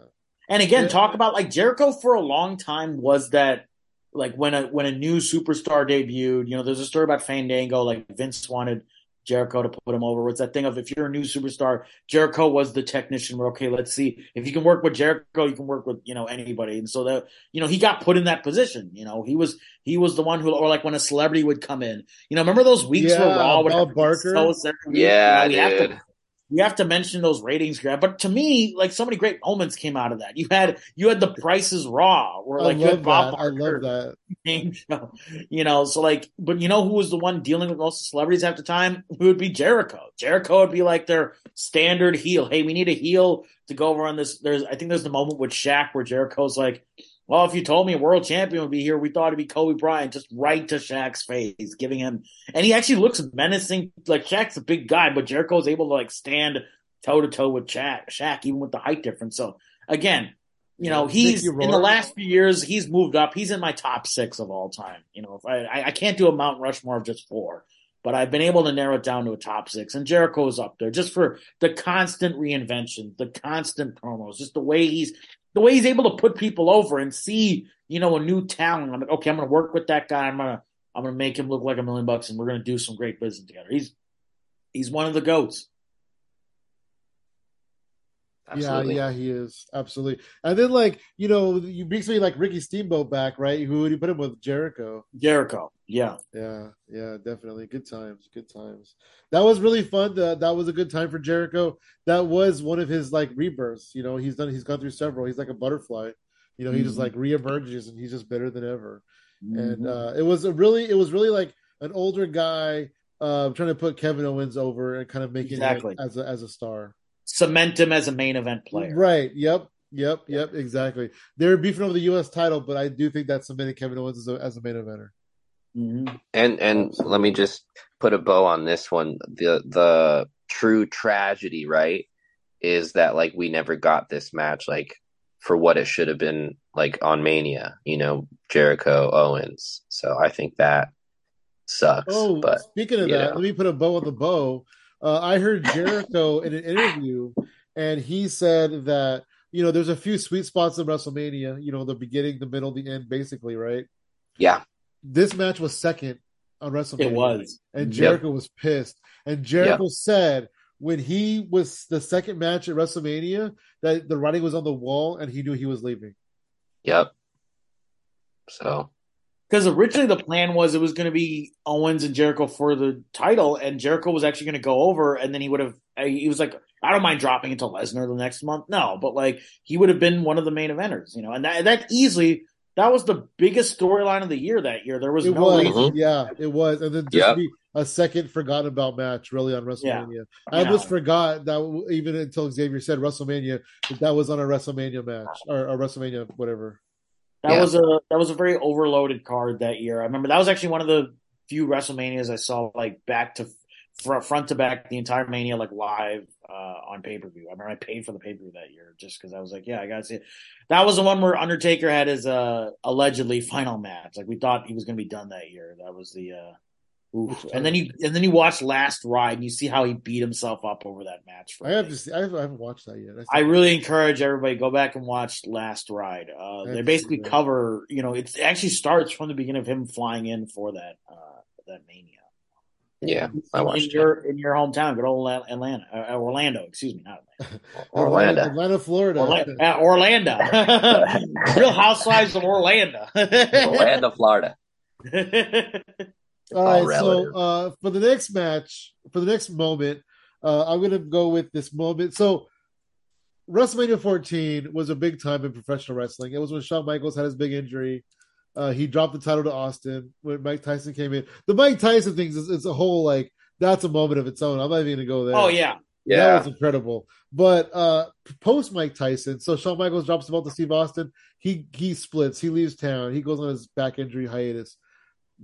And again, yeah. talk about like Jericho for a long time was that like when a when a new superstar debuted, you know, there's a story about Fandango, like Vince wanted Jericho to put him over. What's that thing of if you're a new superstar, Jericho was the technician. Where okay, let's see if you can work with Jericho, you can work with you know anybody. And so that you know he got put in that position. You know he was he was the one who or like when a celebrity would come in. You know remember those weeks yeah, where Raw would Bob Barker. So yeah, you know, dude you have to mention those ratings grab. But to me, like so many great moments came out of that. You had you had the prices raw, where like you had Bob that. Barker, I love that. You know, so like, but you know who was the one dealing with most celebrities at the time? It would be Jericho? Jericho would be like their standard heel. Hey, we need a heel to go over on this. There's I think there's the moment with Shaq where Jericho's like, well, if you told me a world champion would be here, we thought it'd be Kobe Bryant, just right to Shaq's face, giving him, and he actually looks menacing. Like Shaq's a big guy, but Jericho's able to like stand toe to toe with Shaq, Shaq, even with the height difference. So again, you know, he's in the last few years, he's moved up. He's in my top six of all time. You know, I, I can't do a Mount Rushmore of just four, but I've been able to narrow it down to a top six. And Jericho's up there just for the constant reinvention, the constant promos, just the way he's the way he's able to put people over and see, you know, a new talent. I'm like, okay, I'm going to work with that guy. I'm going to, I'm going to make him look like a million bucks and we're going to do some great business together. He's, he's one of the goats. Absolutely. Yeah, yeah, he is absolutely. And then, like you know, you bring somebody like Ricky Steamboat back, right? Who would you put him with? Jericho. Jericho. Yeah. Yeah. Yeah. Definitely. Good times. Good times. That was really fun. That that was a good time for Jericho. That was one of his like rebirths. You know, he's done. He's gone through several. He's like a butterfly. You know, he mm-hmm. just like reemerges and he's just better than ever. Mm-hmm. And uh, it was a really, it was really like an older guy uh, trying to put Kevin Owens over and kind of making exactly. him as a as a star cement him as a main event player. Right. Yep. Yep. Yep. Exactly. They're beefing over the U.S. title, but I do think that cemented Kevin Owens as a, as a main eventer. Mm-hmm. And and let me just put a bow on this one. The the true tragedy, right, is that like we never got this match like for what it should have been like on Mania. You know, Jericho Owens. So I think that sucks. Oh, but speaking of that, know. let me put a bow on the bow. Uh, I heard Jericho in an interview, and he said that you know there's a few sweet spots in WrestleMania. You know, the beginning, the middle, the end, basically, right? Yeah. This match was second on WrestleMania. It was, and Jericho yep. was pissed. And Jericho yep. said when he was the second match at WrestleMania that the writing was on the wall, and he knew he was leaving. Yep. So because originally the plan was it was going to be Owens and Jericho for the title, and Jericho was actually going to go over, and then he would have. He was like, I don't mind dropping into Lesnar the next month. No, but like he would have been one of the main eventers, you know, and that that easily that was the biggest storyline of the year that year. There was It no was, reason. Mhm. yeah, it was, and then just Yep. be a second forgotten about match really on WrestleMania. I Yeah. almost forgot that even until Xavier said WrestleMania that that was on a WrestleMania match or a WrestleMania whatever. That Yeah. was a that was a very overloaded card that year. I remember that was actually one of the few WrestleManias I saw like back to fr- front to back the entire Mania like live uh, on pay per view. I remember I paid for the pay per view that year just because I was like, yeah, I gotta see it. That was the one where Undertaker had his uh, allegedly final match. Like we thought he was gonna be done that year. That was the. Uh, Oof. And then you and then you watch Last Ride and you see how he beat himself up over that match. For I have to see. I haven't, I haven't watched that yet. I really encourage everybody go back and watch Last Ride. Uh, they basically to see that. cover, you know, it actually starts from the beginning of him flying in for that uh, that mania. Yeah, I in watched it. your in your hometown, good old Atlanta, uh, Orlando. Excuse me, not Atlanta. Orlando. Atlanta, Florida. Orlando. Uh, Orlando. Real Housewives of Orlando. Orlando, Florida. All right, all so uh, for the next match, for the next moment, uh, I'm going to go with this moment. So, WrestleMania 14 was a big time in professional wrestling. It was when Shawn Michaels had his big injury. Uh, he dropped the title to Austin when Mike Tyson came in. The Mike Tyson things is, is a whole like that's a moment of its own. I'm not even going to go there. oh yeah, yeah, That Yeah. was incredible. But uh post Mike Tyson, so Shawn Michaels drops the belt to Steve Austin. He he splits. He leaves town. He goes on his back injury hiatus.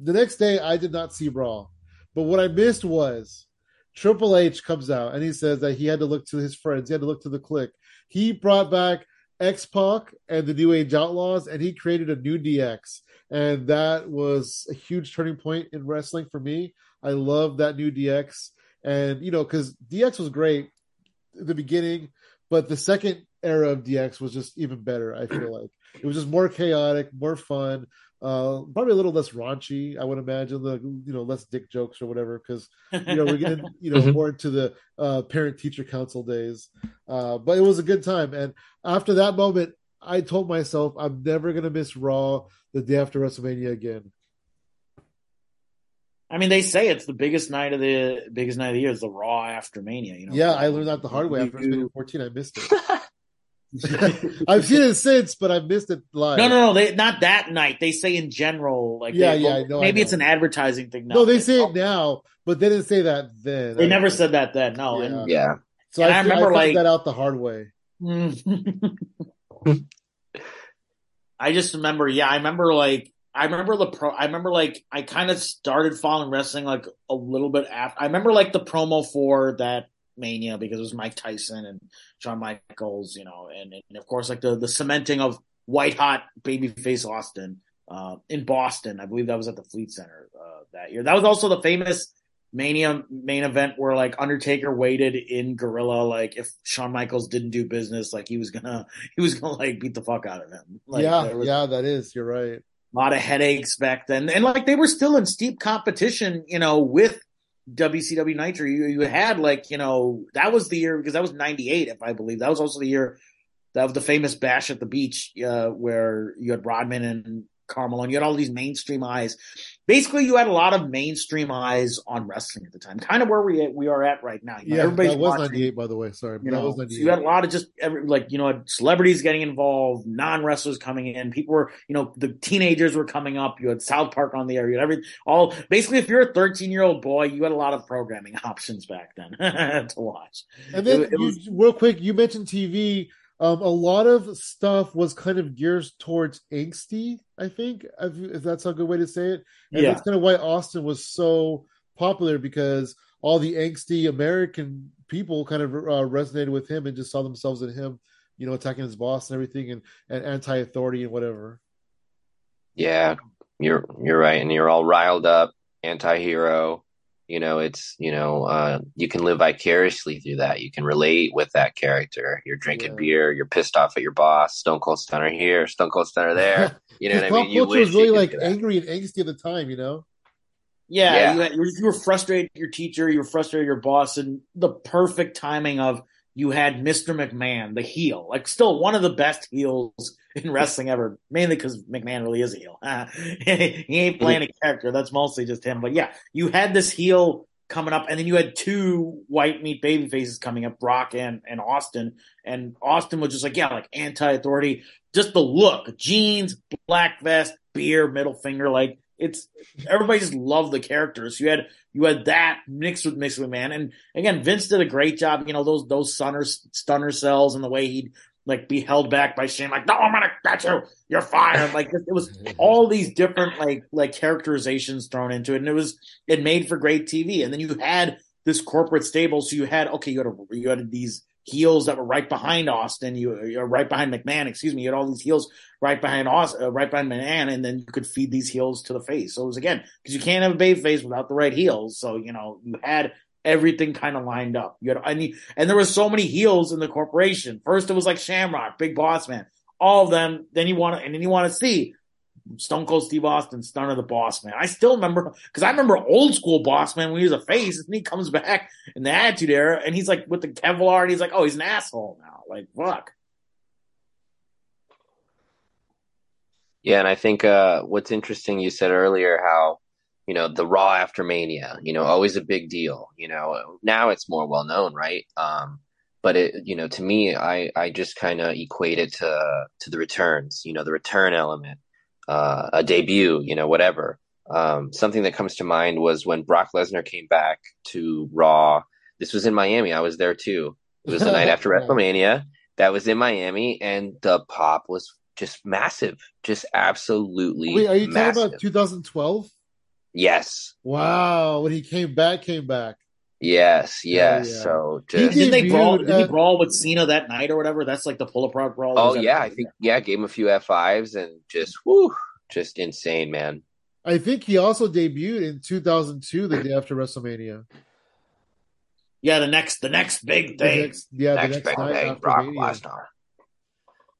The next day, I did not see Raw, but what I missed was Triple H comes out and he says that he had to look to his friends. He had to look to the Kliq. He brought back X Pac and the New Age Outlaws, and he created a new DX, and that was a huge turning point in wrestling for me. I love that new DX, and you know because DX was great at the beginning, but the second era of DX was just even better. I feel like it was just more chaotic, more fun, uh, probably a little less raunchy. I would imagine the you know less dick jokes or whatever because you know we're getting you know Mhm. more into the uh, parent teacher council days. Uh, but it was a good time, and after that moment, I told myself I'm never gonna miss Raw the day after WrestleMania again. I mean they say it's the biggest night of the biggest night of the year is the Raw after Mania. You know, Yeah, I learned that the hard way after You- WrestleMania 14. I missed it. I've seen it since, but I've missed it live. No, no, no. They not that night. They say in general, like Yeah, they- yeah, I know, I Maybe know. it's an advertising thing. now. No, they say it now, but they didn't say that then. They never said that then. No, Yeah. and Yeah. So and I, I I remember, found like- that out the hard way. I just remember, yeah, I remember like I remember the pro. I remember like I kind of started following wrestling like a little bit after. I remember like the promo for that Mania because it was Mike Tyson and Shawn Michaels, you know, and, and of course like the the cementing of white hot babyface Austin uh, in Boston. I believe that was at the Fleet Center uh, that year. That was also the famous Mania main event where like Undertaker waited in Gorilla, like if Shawn Michaels didn't do business, like he was gonna he was gonna like beat the fuck out of him. Like, yeah, was yeah, that is. You're right. a lot of headaches back then, and like they were still in steep competition, you know, with WCW Nitro. You you had like you know that was the year because that was '98, if I believe. That was also the year was the famous Bash at the Beach, uh, where you had Rodman and Karl Malone, and you had all these mainstream eyes. Basically, you had a lot of mainstream eyes on wrestling at the time, kind of where we we are at right now. You know, Yeah, everybody's that was watching, 98, by the way. Sorry, You that know, was so you had a lot of just every like you know celebrities getting involved, non wrestlers coming in. People were you know the teenagers were coming up. You had South Park on the air. You had every all basically if you're a 13 year old boy, you had a lot of programming options back then to watch. And then, It- it you, was- real quick, you mentioned TV. Um, a lot of stuff was kind of geared towards angsty. I think, if, if that's a good way to say it. And Yeah. that's kind of why Austin was so popular because all the angsty American people kind of uh, resonated with him and just saw themselves in him, you know, attacking his boss and everything and, and anti-authority and whatever. Yeah. You're you're right. And you're all riled up, anti hero. You know, it's you know, uh, you can live vicariously through that. You can relate with that character. You're drinking Yeah. beer, you're pissed off at your boss, Stone Cold Stunner here, Stone Cold Stunner there. You know what I mean? You culture was really you like angry and angsty at the time, you know? Yeah, Yeah. You, had, you were frustrated at your teacher, you were frustrated at your boss, and the perfect timing of you had Mr. McMahon, the heel, like still one of the best heels in wrestling ever, mainly because McMahon really is a heel. he ain't playing a character. That's mostly just him. But yeah, you had this heel coming up, and then you had two white meat baby faces coming up, Brock and and Austin, and Austin was just like yeah, like anti-authority, just the look, jeans, black vest, beer, middle finger, like it's everybody just loved the characters. You had you had that mixed with mixed with man, and again, Vince did a great job. You know those those stunner stunner sells and the way he'd like be held back by Shane, like no, I'm gonna get you, you're fired. Like it was all these different like like characterizations thrown into it, and it was it made for great TV. And then you had this corporate stable, so you had okay, you had a, you had these heels that were right behind Austin, you you're right behind McMahon, excuse me, you had all these heels right behind Austin, uh, right behind McMahon, and then you could feed these heels to the face. So it was again because you can't have a baby face without the right heels. So you know you had everything kind of lined up. You had I mean, and there were so many heels in the corporation. First it was like Shamrock, Big Boss Man, all of them. Then you want to, and then you want to see Stone Cold Steve Austin, Stunner the Boss Man. I still remember because I remember old school Boss Man when he was a face, and he comes back in the Attitude Era, and he's like with the Kevlar, and he's like, oh, he's an asshole now. Like fuck. Yeah, and I think uh, what's interesting, you said earlier how you know the Raw after Mania, you know, always a big deal. You know, now it's more well known, right? Um, but it, you know, to me, I I just kind of equate it to to the returns. You know, the return element uh, a debut, you know, whatever. Um, something that comes to mind was when Brock Lesnar came back to Raw. This was in Miami. I was there too. It was the night after WrestleMania. That was in Miami, and the pop was just massive, just absolutely. Wait, are you massive. talking about 2012? Yes. Wow, when he came back, came back. Yes, yes. yeah. So just Didn't they brawl? Did he uh, brawl with Cena that night or whatever? That's like the pull apart brawl. oh yeah, I think yeah, gave him a few F fives and just whoo, just insane, man. I think he also debuted in 2002, the day after WrestleMania. Yeah, the next the next big The thing. next, yeah, Next the next big night thing, after Brock Lesnar.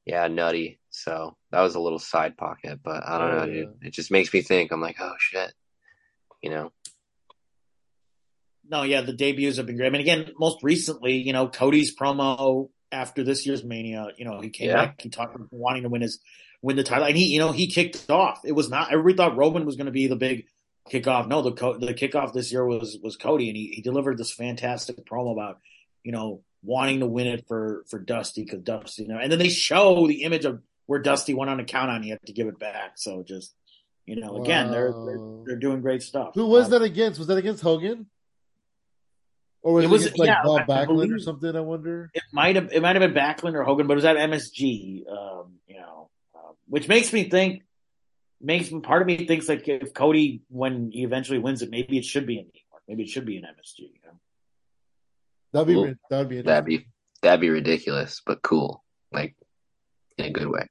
Yeah, nutty. So that was a little side pocket, but I don't Oh, know, yeah. dude. It just makes me think. I'm like, oh shit, you know. No, yeah, the debuts have been great. I mean, again, most recently, you know, Cody's promo after this year's Mania, you know, he came Yeah. back, he talked about wanting to win his win the title, and he, you know, he kicked off. It was not everybody thought Roman was going to be the big kickoff. No, the co- the kickoff this year was was Cody, and he, he delivered this fantastic promo about, you know, wanting to win it for for Dusty because Dusty, you know, and then they show the image of where Dusty went on a count on, he had to give it back. So just, you know, again, they're, they're they're doing great stuff. Who was Uh, that against? Was that against Hogan? Or was It it, was- against like yeah, Bob I- I Backlund or something? I wonder. it might have it might have been Backlund or Hogan, but it was at MSG. Um, you know, uh, which makes me think makes part of me thinks like if Cody when he eventually wins it, maybe it should be in New York, maybe it should be in MSG. You know? That'd be Cool. that'd be That'd be that'd be ridiculous, but cool, like in a good way.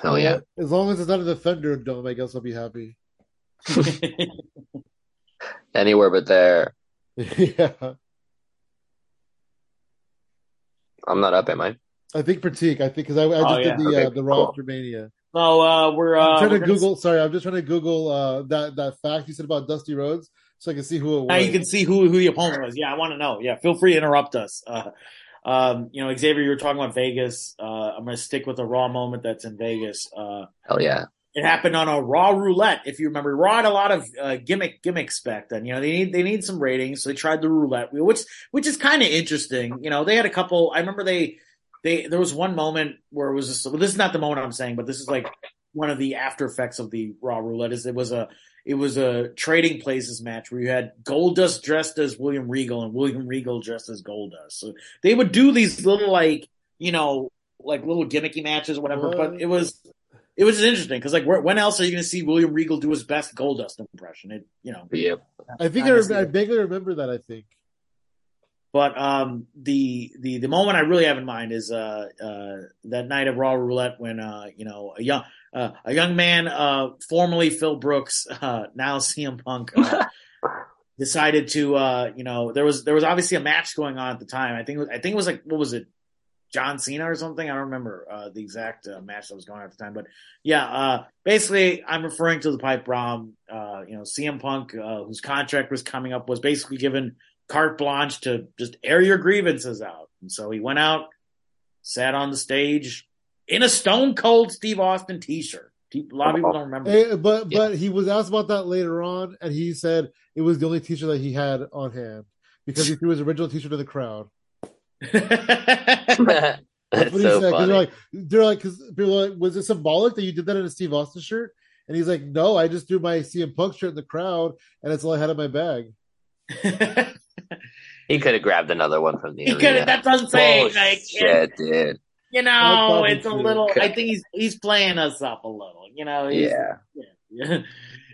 Hell yeah. As long as it's not in the Thunderdome, I guess I'll be happy. Anywhere but there. yeah, I'm not up, am I? I think Pratik. I think because I, I just Oh, did the Okay, uh, the Raw cool. after Mania. so uh, we're uh, I'm trying we're to gonna- Google. Sorry, I'm just trying to Google uh, that that fact you said about Dusty Rhodes, so I can see who it was. Now you can see who who the opponent was. Yeah, I want to know. Yeah, feel free to interrupt us. Uh, um, you know, Xavier, you were talking about Vegas. Uh, I'm going to stick with a Raw moment that's in Vegas. Uh, Hell yeah. It happened on a Raw roulette. If you remember, Raw had a lot of uh, gimmick gimmicks back then. You know, they need they need some ratings, so they tried the roulette wheel, which which is kind of interesting. You know, they had a couple. I remember they they there was one moment where it was just. Well, this is not the moment I'm saying, but this is like one of the after effects of the Raw roulette. Is it was a it was a trading places match where you had Goldust dressed as William Regal and William Regal dressed as Goldust. So they would do these little like you know like little gimmicky matches or whatever. What? But it was it was interesting because like where, when else are you going to see William Regal do his best Goldust impression? It you know. Yep. I think I, Honestly. I vaguely remember that. I think. But um, the the the moment I really have in mind is uh, uh, that night of Raw Roulette when uh, you know a young uh, a young man, uh, formerly Phil Brooks, uh, now CM Punk, uh, decided to uh, you know there was there was obviously a match going on at the time. I think I think it was like what was it, John Cena or something? I don't remember uh, the exact uh, match that was going on at the time, but yeah, uh, basically I'm referring to the pipe bomb. Uh, you know, CM Punk, uh, whose contract was coming up, was basically given carte blanche to just air your grievances out. And so he went out, sat on the stage in a Stone Cold Steve Austin t-shirt. A lot of people don't remember. Hey, but yeah. but he was asked about that later on, and he said it was the only T-shirt that he had on hand because he threw his original T-shirt to the crowd. That's what he so said. Funny. They're like, they're like, because people like, was it symbolic that you did that in a Steve Austin shirt? And he's like, no, I just threw my CM Punk shirt in the crowd, and it's all I had in my bag. he could have grabbed another one from the. He could have. That's what I'm saying. Like, shit, dude. You know, it's a little. I think he's he's playing us up a little. You know. Yeah. yeah.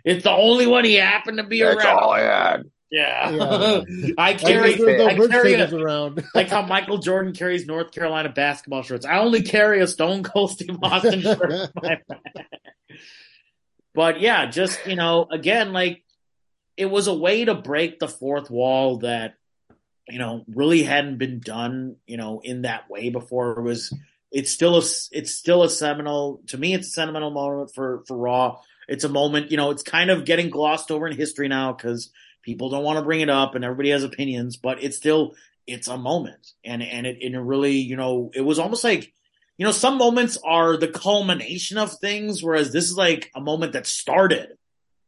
It's the only one he happened to be That's around. all I had. Yeah, yeah. I carry, no I carry a, around. like how Michael Jordan carries North Carolina basketball shirts. I only carry a Stone Cold Steve Austin shirt. but yeah, just you know, again, like it was a way to break the fourth wall that you know really hadn't been done, you know, in that way before. It was. It's still a. It's still a seminal. To me, it's a sentimental moment for for Raw. It's a moment. You know, it's kind of getting glossed over in history now because people don't want to bring it up and everybody has opinions, but it's still it's a moment. And and it and it really, you know, it was almost like you know, some moments are the culmination of things, whereas this is like a moment that started,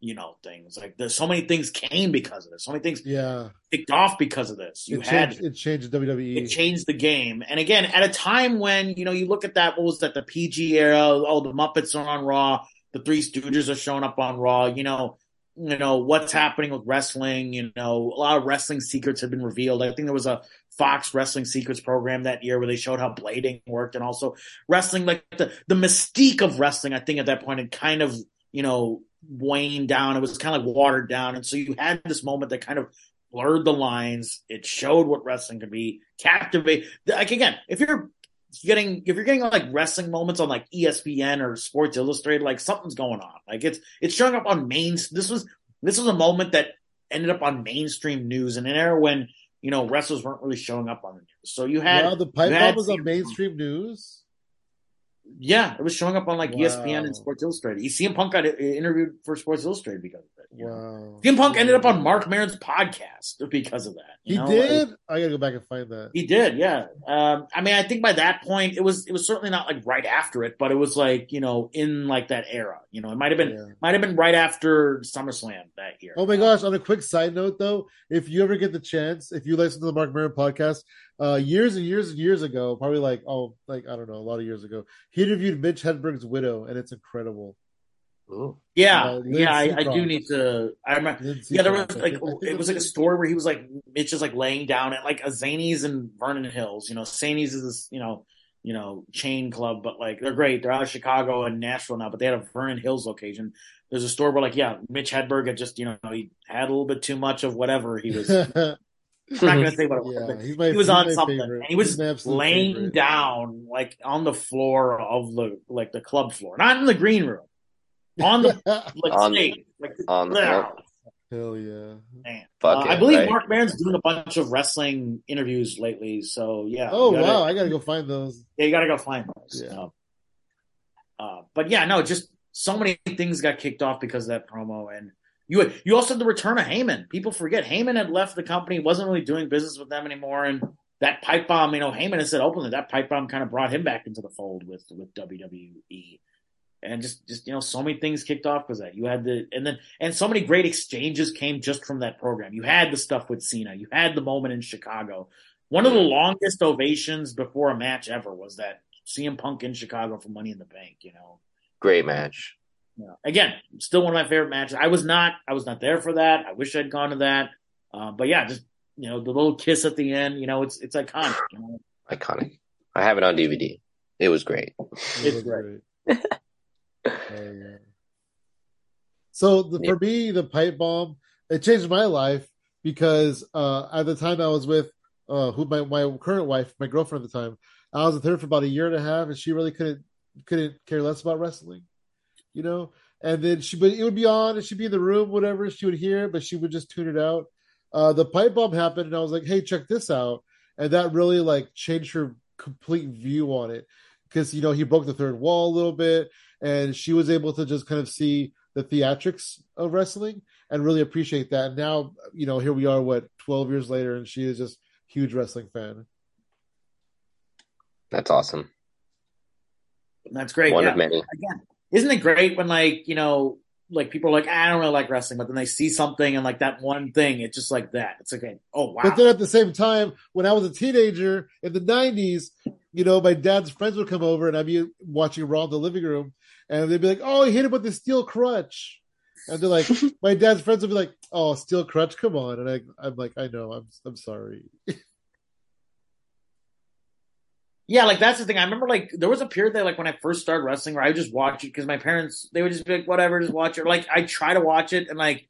you know, things. Like there's so many things came because of this. So many things yeah kicked off because of this. You it had changed, it changed WWE. It changed the game. And again, at a time when, you know, you look at that, what was that, the PG era, oh, the Muppets are on Raw, the Three Stooges are showing up on Raw, you know, you know what's happening with wrestling you know a lot of wrestling secrets have been revealed. I think there was a fox wrestling secrets program that year where they showed how blading worked and also wrestling like the, the mystique of wrestling i think at that point had kind of you know waned down. It was kind of like watered down. And so you had this moment that kind of blurred the lines. It showed what wrestling could be. Captivate like again if you're getting if you're getting like wrestling moments on like ESPN or Sports Illustrated, like something's going on. Like it's it's showing up on main. This was this was a moment that ended up on mainstream news in an era when you know wrestlers weren't really showing up on the news. So you had yeah, the pipe bomb was on mainstream news. Yeah, it was showing up on like wow. ESPN and Sports Illustrated. CM Punk got interviewed for Sports Illustrated because of it. Wow. CM Punk ended up on Marc Maron's podcast because of that. he know? did. Like, I gotta go back and find that. He did. Yeah. Um, I mean, I think by that point, it was it was certainly not like right after it, but it was like you know in like that era. You know, it might have been yeah. might have been right after SummerSlam that year. Oh my gosh! On a quick side note, though, if you ever get the chance, if you listen to the Marc Maron podcast, uh, years and years and years ago, probably like oh, like I don't know, a lot of years ago, he interviewed Mitch Hedberg's widow, and it's incredible. Ooh. Yeah, uh, yeah, I, I, do need to. I remember. Yeah, there was like it was like a story where he was like Mitch is like laying down at like a Zanies and Vernon Hills. You know, Zanies is this you know you know chain club, but like they're great. They're out of Chicago and Nashville now, but they had a Vernon Hills location. There's a store where like yeah, Mitch Hedberg had just you know he had a little bit too much of whatever he was. I'm not gonna say what it was. Yeah, my, he was on something. Favorite. And he was laying favorite. down like on the floor of the like the club floor, not in the green room, on the like on, stage, like on the floor. Hell yeah! Man. Uh, it, I believe right? Marc Maron's doing a bunch of wrestling interviews lately. So yeah. Oh gotta, wow! I gotta go find those. Yeah, you gotta go find those. Yeah. So, uh, but yeah, no, just so many things got kicked off because of that promo, and you you also had the return of Heyman. People forget Heyman had left the company, wasn't really doing business with them anymore, and that pipe bomb, you know, Heyman has said openly that pipe bomb kind of brought him back into the fold with with WWE, and just just you know, so many things kicked off because that you had the and then and so many great exchanges came just from that program. You had the stuff with Cena, you had the moment in Chicago. One of the longest ovations before a match ever was that CM Punk in Chicago for Money in the Bank. You know, great match. Yeah. Again, still one of my favorite matches. I was not, I was not there for that. I wish I'd gone to that. Uh, but yeah, just you know, the little kiss at the end. You know, it's it's iconic. You know? Iconic. I have it on DVD. It was great. It's great. So the, yeah. for me, the pipe bomb it changed my life because uh, at the time I was with uh, who my my current wife, my girlfriend at the time, I was with her for about a year and a half, and she really couldn't couldn't care less about wrestling you know. And then she, but it would be on, and she'd be in the room, whatever. She would hear, but she would just tune it out. Uh, the pipe bomb happened, and I was like, "Hey, check this out!" And that really like changed her complete view on it because you know he broke the third wall a little bit, and she was able to just kind of see the theatrics of wrestling and really appreciate that. And now, you know, here we are, what twelve years later, and she is just huge wrestling fan. That's awesome. That's great. One yeah. of many. Again, isn't it great when like you know like people are like ah, I don't really like wrestling, but then they see something and like that one thing, it's just like that. It's okay. Oh wow. But then at the same time, when I was a teenager in the '90s, you know, my dad's friends would come over and I'd be watching Raw in the living room, and they'd be like, "Oh, he hit him with the steel crutch," and they're like, my dad's friends would be like, "Oh, steel crutch, come on," and I, I'm like, "I know, I'm, I'm sorry." Yeah, like that's the thing. I remember like there was a period that like when I first started wrestling where I would just watch it because my parents they would just be like, whatever, just watch it. Like I try to watch it and like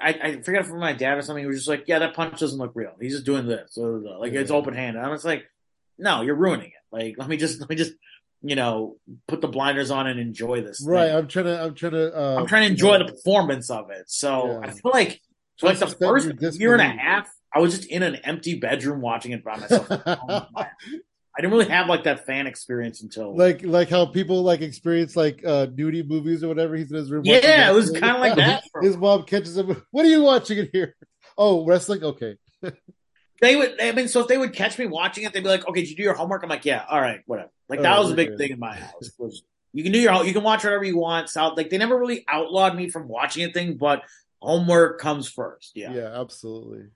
I, I forget from my dad or something. He was just like, yeah, that punch doesn't look real. He's just doing this, like it's open handed. I was like, no, you're ruining it. Like let me just let me just you know put the blinders on and enjoy this. Right. thing. I'm trying to. I'm trying to. Uh, I'm trying to enjoy the performance of it. So Yeah. I feel like for like the first year and a half, I was just in an empty bedroom watching it by myself. I didn't really have like that fan experience until like like how people like experience like uh nudie movies or whatever. He's in his room. yeah, it was kind of like that. His mom catches him. What are you watching in here? Oh, wrestling. Okay. They would, I mean, so if they would catch me watching it, they'd be like, "Okay, did you do your homework?" I'm like, "Yeah, all right, whatever." Like that Oh, was a big good. thing in my house. Was you can do your, you can watch whatever you want. So like they never really outlawed me from watching a thing, but homework comes first. Yeah, Yeah, absolutely.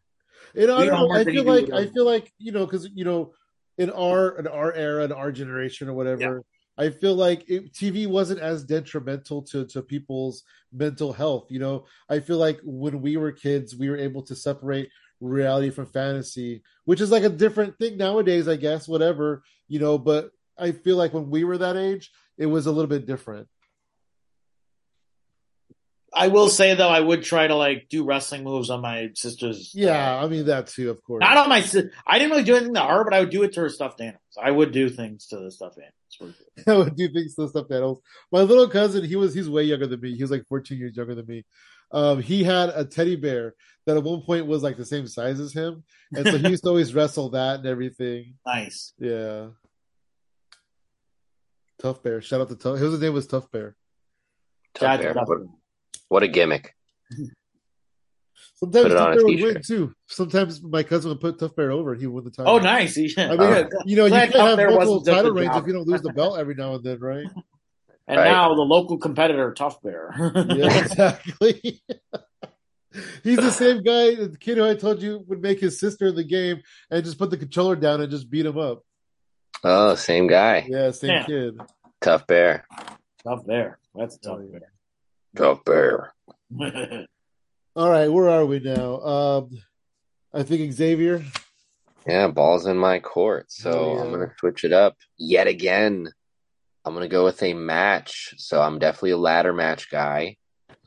And I You don't know, know. I feel like I feel like you know because you know in our in our era in our generation or whatever. I feel like it, TV wasn't as detrimental to to people's mental health. You know, I feel like when we were kids, we were able to separate reality from fantasy, which is like a different thing nowadays, I guess. Whatever you know, but I feel like when we were that age, it was a little bit different. I will say though, I would try to like do wrestling moves on my sister's. Yeah, I mean that too, of course. not on my. si- I didn't really do anything to her, but I would do it to her stuffed animals. I would do things to the stuffed animals. I would do things to the stuffed animals. My little cousin, he was he's way younger than me. He was like 14 years younger than me. Um, he had a teddy bear that at one point was like the same size as him, and so he used to always wrestle that and everything. Nice. Yeah, Tough Bear. Shout out to Tough. His name was Tough Bear. Tough Bear. out to What, a gimmick. Sometimes Put it Tough on a Bear would t-shirt. win too. Sometimes my cousin would put Tough Bear over, and he would win the title. Oh, nice. Yeah. I mean, Uh, you know, you Glad can't have Bear multiple title reigns if you don't lose the belt every now and then, right? And Right. now the local competitor, Tough Bear. Yeah, exactly. He's the same guy, the kid who I told you would make his sister in the game and just put the controller down and just beat him up. Oh, same guy. Yeah, same Yeah. kid. Tough Bear. tough Bear. That's a tough Oh, yeah. Tough Bear. Bear. All right, where are we now? Um, I think Xavier. Yeah, ball's in my court. So Oh, yeah. I'm going to switch it up yet again. I'm going to go with a match. So I'm definitely a ladder match guy.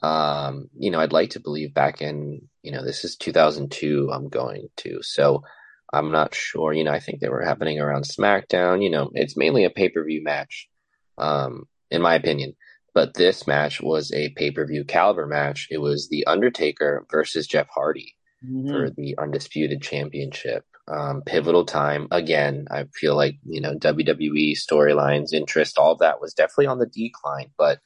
Um, you know, I'd like to believe back in, you know, this is 2002 I'm going to. So I'm not sure, you know, I think they were happening around SmackDown, you know, it's mainly a pay-per-view match. Um, in my opinion. But this match was a pay-per-view caliber match. It was The Undertaker versus Jeff Hardy Mhm. for the undisputed championship. Um, pivotal time again. I feel like you know WWE storylines, interest, all of that was definitely on the decline. But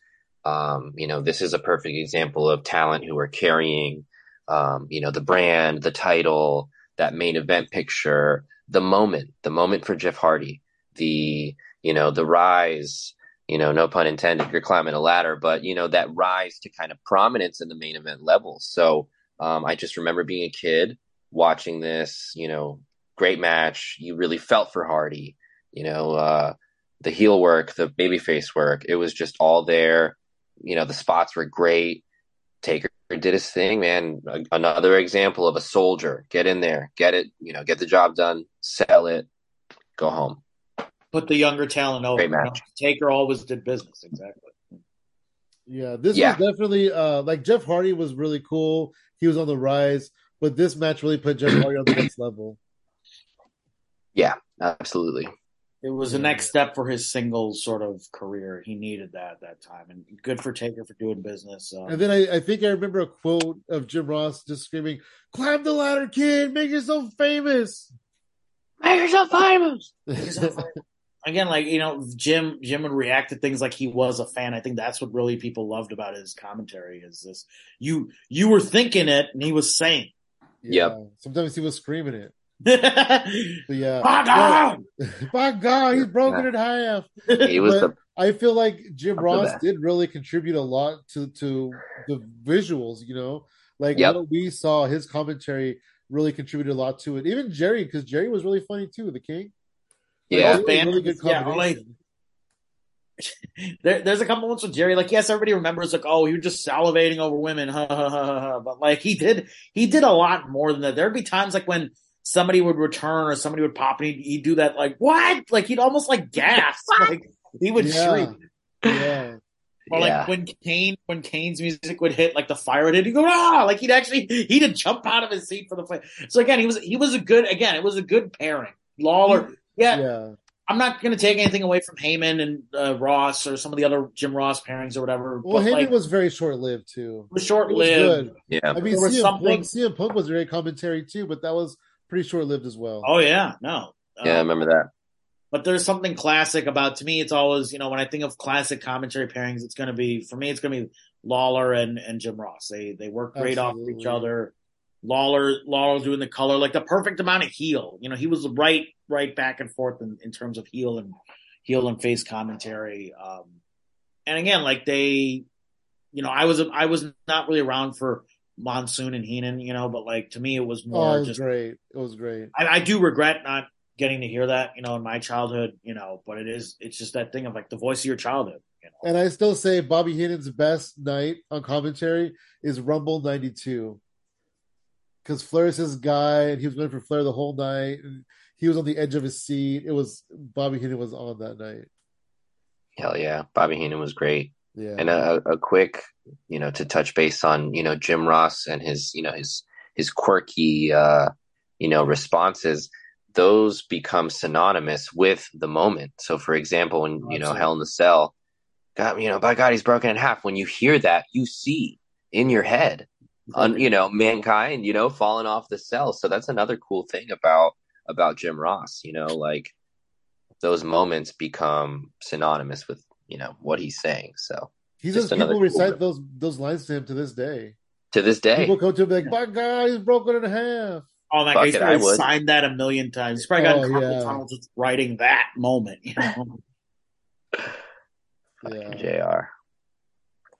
um, you know, this is a perfect example of talent who are carrying, um, you know, the brand, the title, that main event picture, the moment, the moment for Jeff Hardy, the you know, the rise. You know, no pun intended. You're climbing a ladder, but you know that rise to kind of prominence in the main event level. So um, I just remember being a kid watching this, you know, great match. You really felt for Hardy, you know, uh, the heel work, the babyface work. It was just all there. You know, the spots were great. Taker did his thing, man. A- Another example of a soldier. Get in there, get it, you know, get the job done, sell it, go home. Put the younger talent over. Great You know, match. Taker always did business. Exactly. Yeah, this Yeah. was definitely uh like Jeff Hardy was really cool. He was on the rise, but this match really put Jeff Hardy on the next level. Yeah, absolutely. It was the next step for his singles sort of career. He needed that at that time, and good for Taker for doing business. Um, And then I, I think I remember a quote of Jim Ross just screaming, "Climb the ladder, kid! Make yourself famous!" Make yourself famous. again, like you know, Jim Jim would react to things like he was a fan. I think that's what really people loved about his commentary is this. You you were thinking it, and he was saying. Yeah. Sometimes he was screaming it. Yeah, My God! by God, he's broken in half. He was But the I feel like Jim Ross did really contribute a lot to to the visuals. You know, like Yep. what we saw, his commentary really contributed a lot to it. Even Jerry, because Jerry was really funny too. The King, Like, yeah. they were really good Yeah, combination. There, there's a couple moments with Jerry. Like, yes, everybody remembers, like, oh, he was just salivating over women, ha, ha, ha, ha, ha. but like, he did, he did a lot more than that. There'd be times like when somebody would return or somebody would pop, and he'd, he'd do that, like, what? Like, he'd almost like gasp, like he would Yeah. shriek. yeah, Or like Yeah. when Kane, when Kane's music would hit, like the fire would hit, he'd go ah, like he'd actually he'd jump out of his seat for the fight. So again, he was he was a good again, it was a good pairing. Lawler, yeah, yeah. I'm not going to take anything away from Heyman and uh, Ross or some of the other Jim Ross pairings or whatever. Well, but Heyman like, was very short lived too. was short It was lived. good. Yeah. I mean, There CM something- Punk, CM Punk was very commentary too, but that was pretty short lived as well. Oh yeah, no. Yeah, I remember that. but there's something classic about to me it's always you know when i think of classic commentary pairings it's going to be for me it's going to be lawler and and jim ross they they work great off of each other lawler lawler doing the color like the perfect amount of heel you know he was right right back and forth in, in terms of heel and heel and face commentary um and again like they you know i was i was not really around for monsoon and heenan you know but like to me it was Oh, more it was just great. It was great. I, I do regret not getting to hear that, you know, in my childhood, you know, but it is, it's just that thing of like the voice of your childhood, you know. And I still say Bobby Heenan's best night on commentary is Rumble 92. Because Flair's his guy, and he was going for Flair the whole night. And he was on the edge of his seat. It was Bobby Heenan was on that night. Hell yeah. Bobby Heenan was great. Yeah. And a, a quick, you know, to touch base on, you know, Jim Ross and his, you know, his his quirky uh, you know, responses, those become synonymous with the moment. So for example, when, you know, Hell in the Cell, God, you know, by God, he's broken in half. When you hear that, you see in your head, on, you know, mankind, you know, falling off the cell. So that's another cool thing about about Jim Ross, you know, like those moments become synonymous with, you know, what he's saying. So he just says people cool recite bit. those those lines to him to this day. to this day, People come to him like, "My God, he's broken in half." Oh my Fuck god, he's it, I probably would. signed that a million times. He's probably got Oh, carpal yeah. tunnel just writing that moment, you know. Yeah. Jr.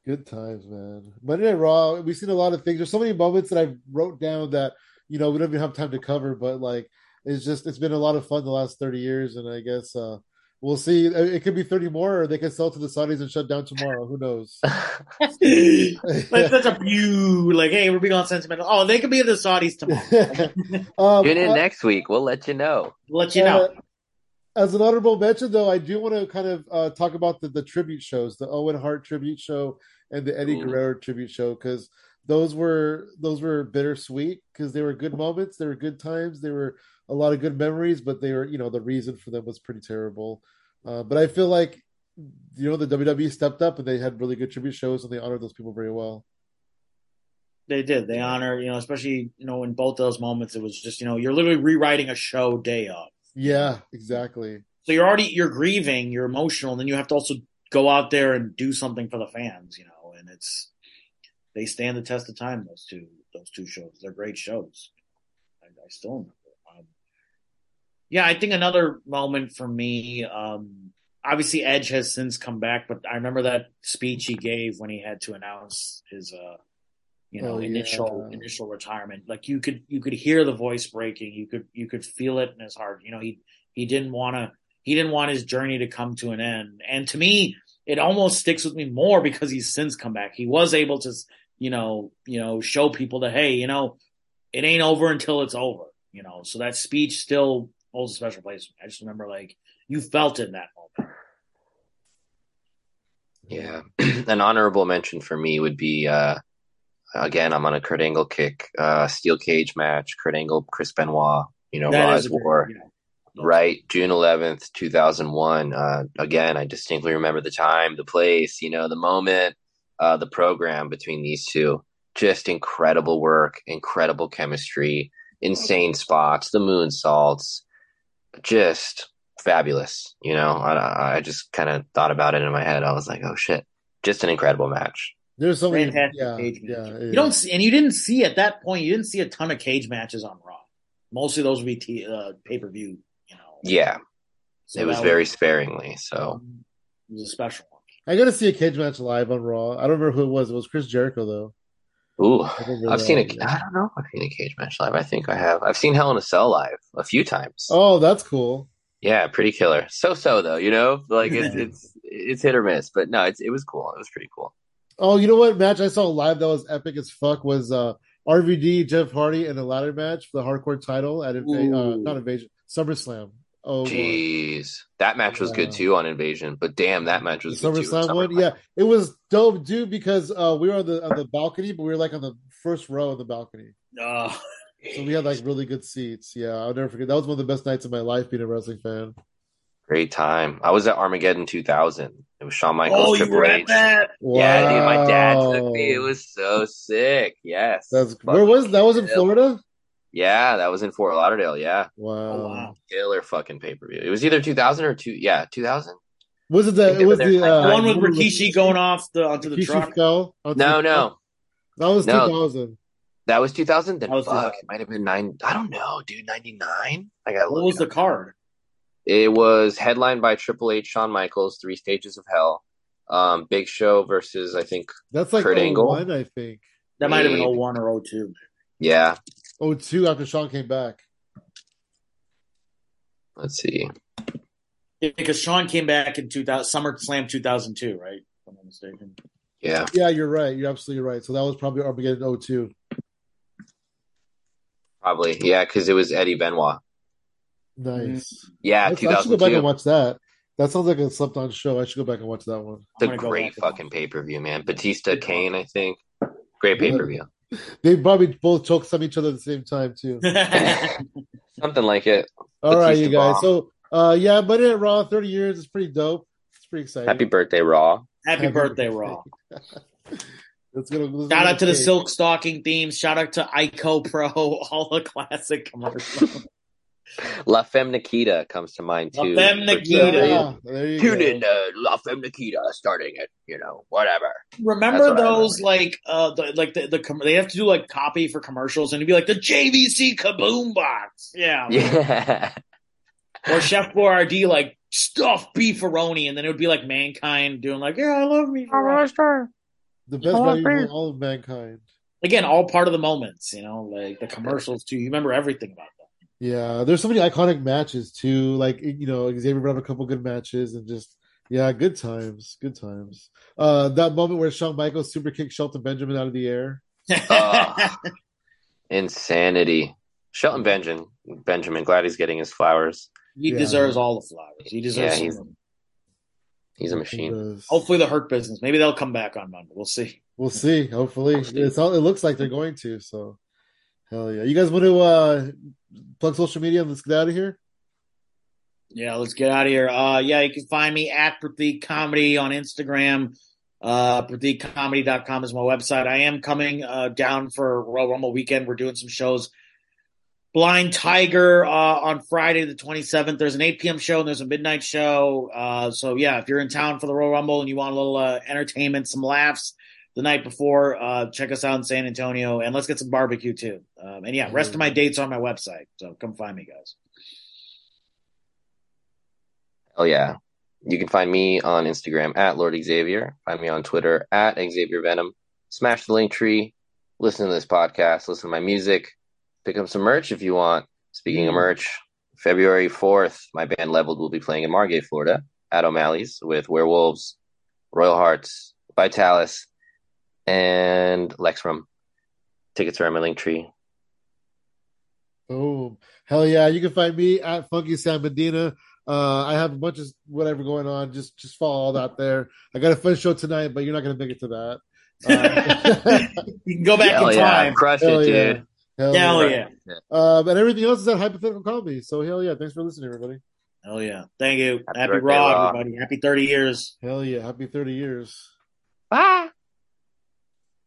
Good times, man. Monday Night Raw, we've seen a lot of things. There's so many moments that I wrote down that you know we don't even have time to cover, but like it's just it's been a lot of fun the last 30 years, and I guess uh we'll see. It could be 30 more, or they can sell to the Saudis and shut down tomorrow. Who knows? like such a view, like, hey, we're being all sentimental. Oh, they could be in the Saudis tomorrow. um, Tune in uh, next week. We'll let you know. Let you know. Uh, as an honorable mention, though, I do want to kind of uh, talk about the, the tribute shows, the Owen Hart tribute show and the Eddie Ooh. Guerrero tribute show, because those were those were bittersweet because they were good moments, they were good times, they were a lot of good memories, but they were you know the reason for them was pretty terrible. Uh, but I feel like you know the WWE stepped up and they had really good tribute shows and they honored those people very well. They did. They honor, you know, especially, you know, in both those moments, it was just, you know, you're literally rewriting a show day of. Yeah, exactly. So you're already you're grieving, you're emotional, and then you have to also go out there and do something for the fans, you know. And it's they stand the test of time. Those two those two shows, they're great shows. I, I still remember. Um, yeah, I think another moment for me. Um, obviously, Edge has since come back, but I remember that speech he gave when he had to announce his, uh, you know, Oh, initial yeah. initial retirement. Like you could you could hear the voice breaking. You could you could feel it in his heart. You know, he he didn't want to he didn't want his journey to come to an end. And to me, it almost sticks with me more because he's since come back. He was able to, you know, you know, show people that hey, you know, it ain't over until it's over. You know, so that speech still holds a special place. I just remember like you felt in that moment. Yeah. An honorable mention for me would be uh again, I'm on a Kurt Angle kick, uh steel cage match, Kurt Angle, Chris Benoit, you know, That is great- War. You know, Right, June 11th, 2001. Uh, again, I distinctly remember the time, the place, you know, the moment, uh, the program between these two. Just incredible work, incredible chemistry, insane spots, the moonsaults, just fabulous. You know, I, I just kind of thought about it in my head. I was like, oh shit, just an incredible match. There's so many, Fantastic yeah, cage match. yeah. You don't see, and you didn't see at that point. You didn't see a ton of cage matches on Raw. Mostly those would be t- uh, pay per view. Yeah, So it was very sparingly. So It was a special one. I got to see a cage match live on Raw. I don't remember who it was. It was Chris Jericho though. Ooh, I've seen a. I don't know. I've seen a cage match live. I think I have. I've seen Hell in a Cell live a few times. Oh, that's cool. Yeah, pretty killer. So so though, you know, like it's it's it's hit or miss, but no, it's it was cool. It was pretty cool. Oh, you know what match I saw live that was epic as fuck was uh RVD Jeff Hardy in a ladder match for the hardcore title at Inva- uh, not Invasion SummerSlam. Oh. Jeez, that match was good too on Invasion, but damn, that match the was good too. SummerSlam one. Yeah, it was dope, dude. Because uh, we were on the on the balcony, but we were like on the first row of the balcony, Uh, so we had like really good seats. Yeah, I'll never forget. That was one of the best nights of my life being a wrestling fan. Great time. I was at Armageddon 2000. It was Shawn Michaels, oh, you Triple were H. at that? Yeah, dude, my dad took me. It was so sick. Yes. That's Fucking where was that? Was in killer. Florida? Yeah, that was in Fort Lauderdale. Yeah, Wow. Oh, wow. killer fucking pay per view. It was either 2000 or two. Yeah, 2000. Was it the? It was the uh, The one with remember Rikishi going off the onto the Rikishi truck. fell onto No, the no, truck? That was No. 2000. that was 2000. Then That was fuck, 2000. it might have been nine. I don't know, dude. 99. I got. What was the card? It was headlined by Triple H, Shawn Michaels, Three Stages of Hell, um, Big Show versus I think That's like Kurt Angle? 01, I think. That might have been Maybe. 01 or 02. yeah. 02 after Shawn came back. Let's see. Because Shawn came back in 2000, SummerSlam 2002, right? If I'm not mistaken. Yeah, Yeah, you're right. You're absolutely right. So that was probably Armageddon 02. probably. Yeah, because it was Eddie Benoit. Nice. Yeah, I, I should go back and watch that. That sounds like a slept on show. I should go back and watch that one. I'm It's a great fucking pay per view, man. Batista, Kane, I think. Great pay per view. They probably both choked some each other at the same time too. Something like it. All right, Batista you guys. bomb. So uh yeah, but at Raw 30 years is pretty dope. It's pretty exciting. Happy birthday, Raw. Happy birthday, Raw. Let's go. let's Shout go out to the cake. silk stocking themes. Shout out to Icopro, all the classic commercials. La Femme Nikita comes to mind La too. Femme For- Nikita. Yeah, there you Tune go. in to La Femme Nikita starting at, you know, whatever. Remember what I those like uh the, like the, the com- they have to do like copy for commercials and it'd be like the JVC Kaboom box. Yeah. Yeah. Or Chef Boyardee like stuffed beefaroni and then it would be like mankind doing like, Yeah, I love beefaroni. The best Oh, value man. all of mankind. Again, all part of the moments, you know, like the commercials too. You remember everything about them. Yeah, there's so many iconic matches too. Like you know, Xavier brought up a couple good matches and just yeah, good times, good times. Uh, that moment where Shawn Michaels super kicked Shelton Benjamin out of the air. Ah, insanity. Shelton Benjamin, Benjamin, glad he's getting his flowers. he Yeah. deserves all the flowers. He deserves Yeah, he's- He's a machine. Does. Hopefully the hurt business. Maybe they'll come back on Monday. We'll see. We'll see. Hopefully, We'll it's all. It looks like they're going to. So, hell yeah! You guys want to uh plug social media and let's get out of here? Yeah, let's get out of here. Uh, yeah, you can find me at Pratik Comedy on Instagram. Uh, PratikComedy.com is my website. I am coming uh, down for Royal Rumble weekend. We're doing some shows. Blind Tiger uh, on Friday the 27th. There's an 8 p.m. show and there's a midnight show. Uh, so, yeah, if you're in town for the Royal Rumble and you want a little uh, entertainment, some laughs the night before, uh, check us out in San Antonio and let's get some barbecue too. Um, and yeah, rest of my dates are on my website. So come find me, guys. Oh yeah. You can find me on Instagram at Lord Xavier. Find me on Twitter at Xavier Venom. Smash the Linktree. Listen to this podcast. Listen to my music. Pick up some merch if you want. Speaking of merch, February 4th, my band Leveled will be playing in Margate, Florida at O'Malley's with Werewolves, Royal Hearts, Vitalis, and Lexrum. Tickets are on my Linktree. Boom. Hell yeah. You can find me at Funky San Medina. Uh, I have a bunch of whatever going on. Just just follow all that there. I got a fun show tonight, but you're not gonna make it to that. Uh, You can go back Hell in yeah. time. Crushed hell it, yeah. dude. Hell Hell yeah. yeah. Um, and everything else is at Hypothetical Comedy. So hell yeah. Thanks for listening, everybody. Hell yeah. Thank you. Happy Happy, birthday, Raw, Raw. everybody. Happy 30 years. Hell yeah. Happy 30 years. Bye.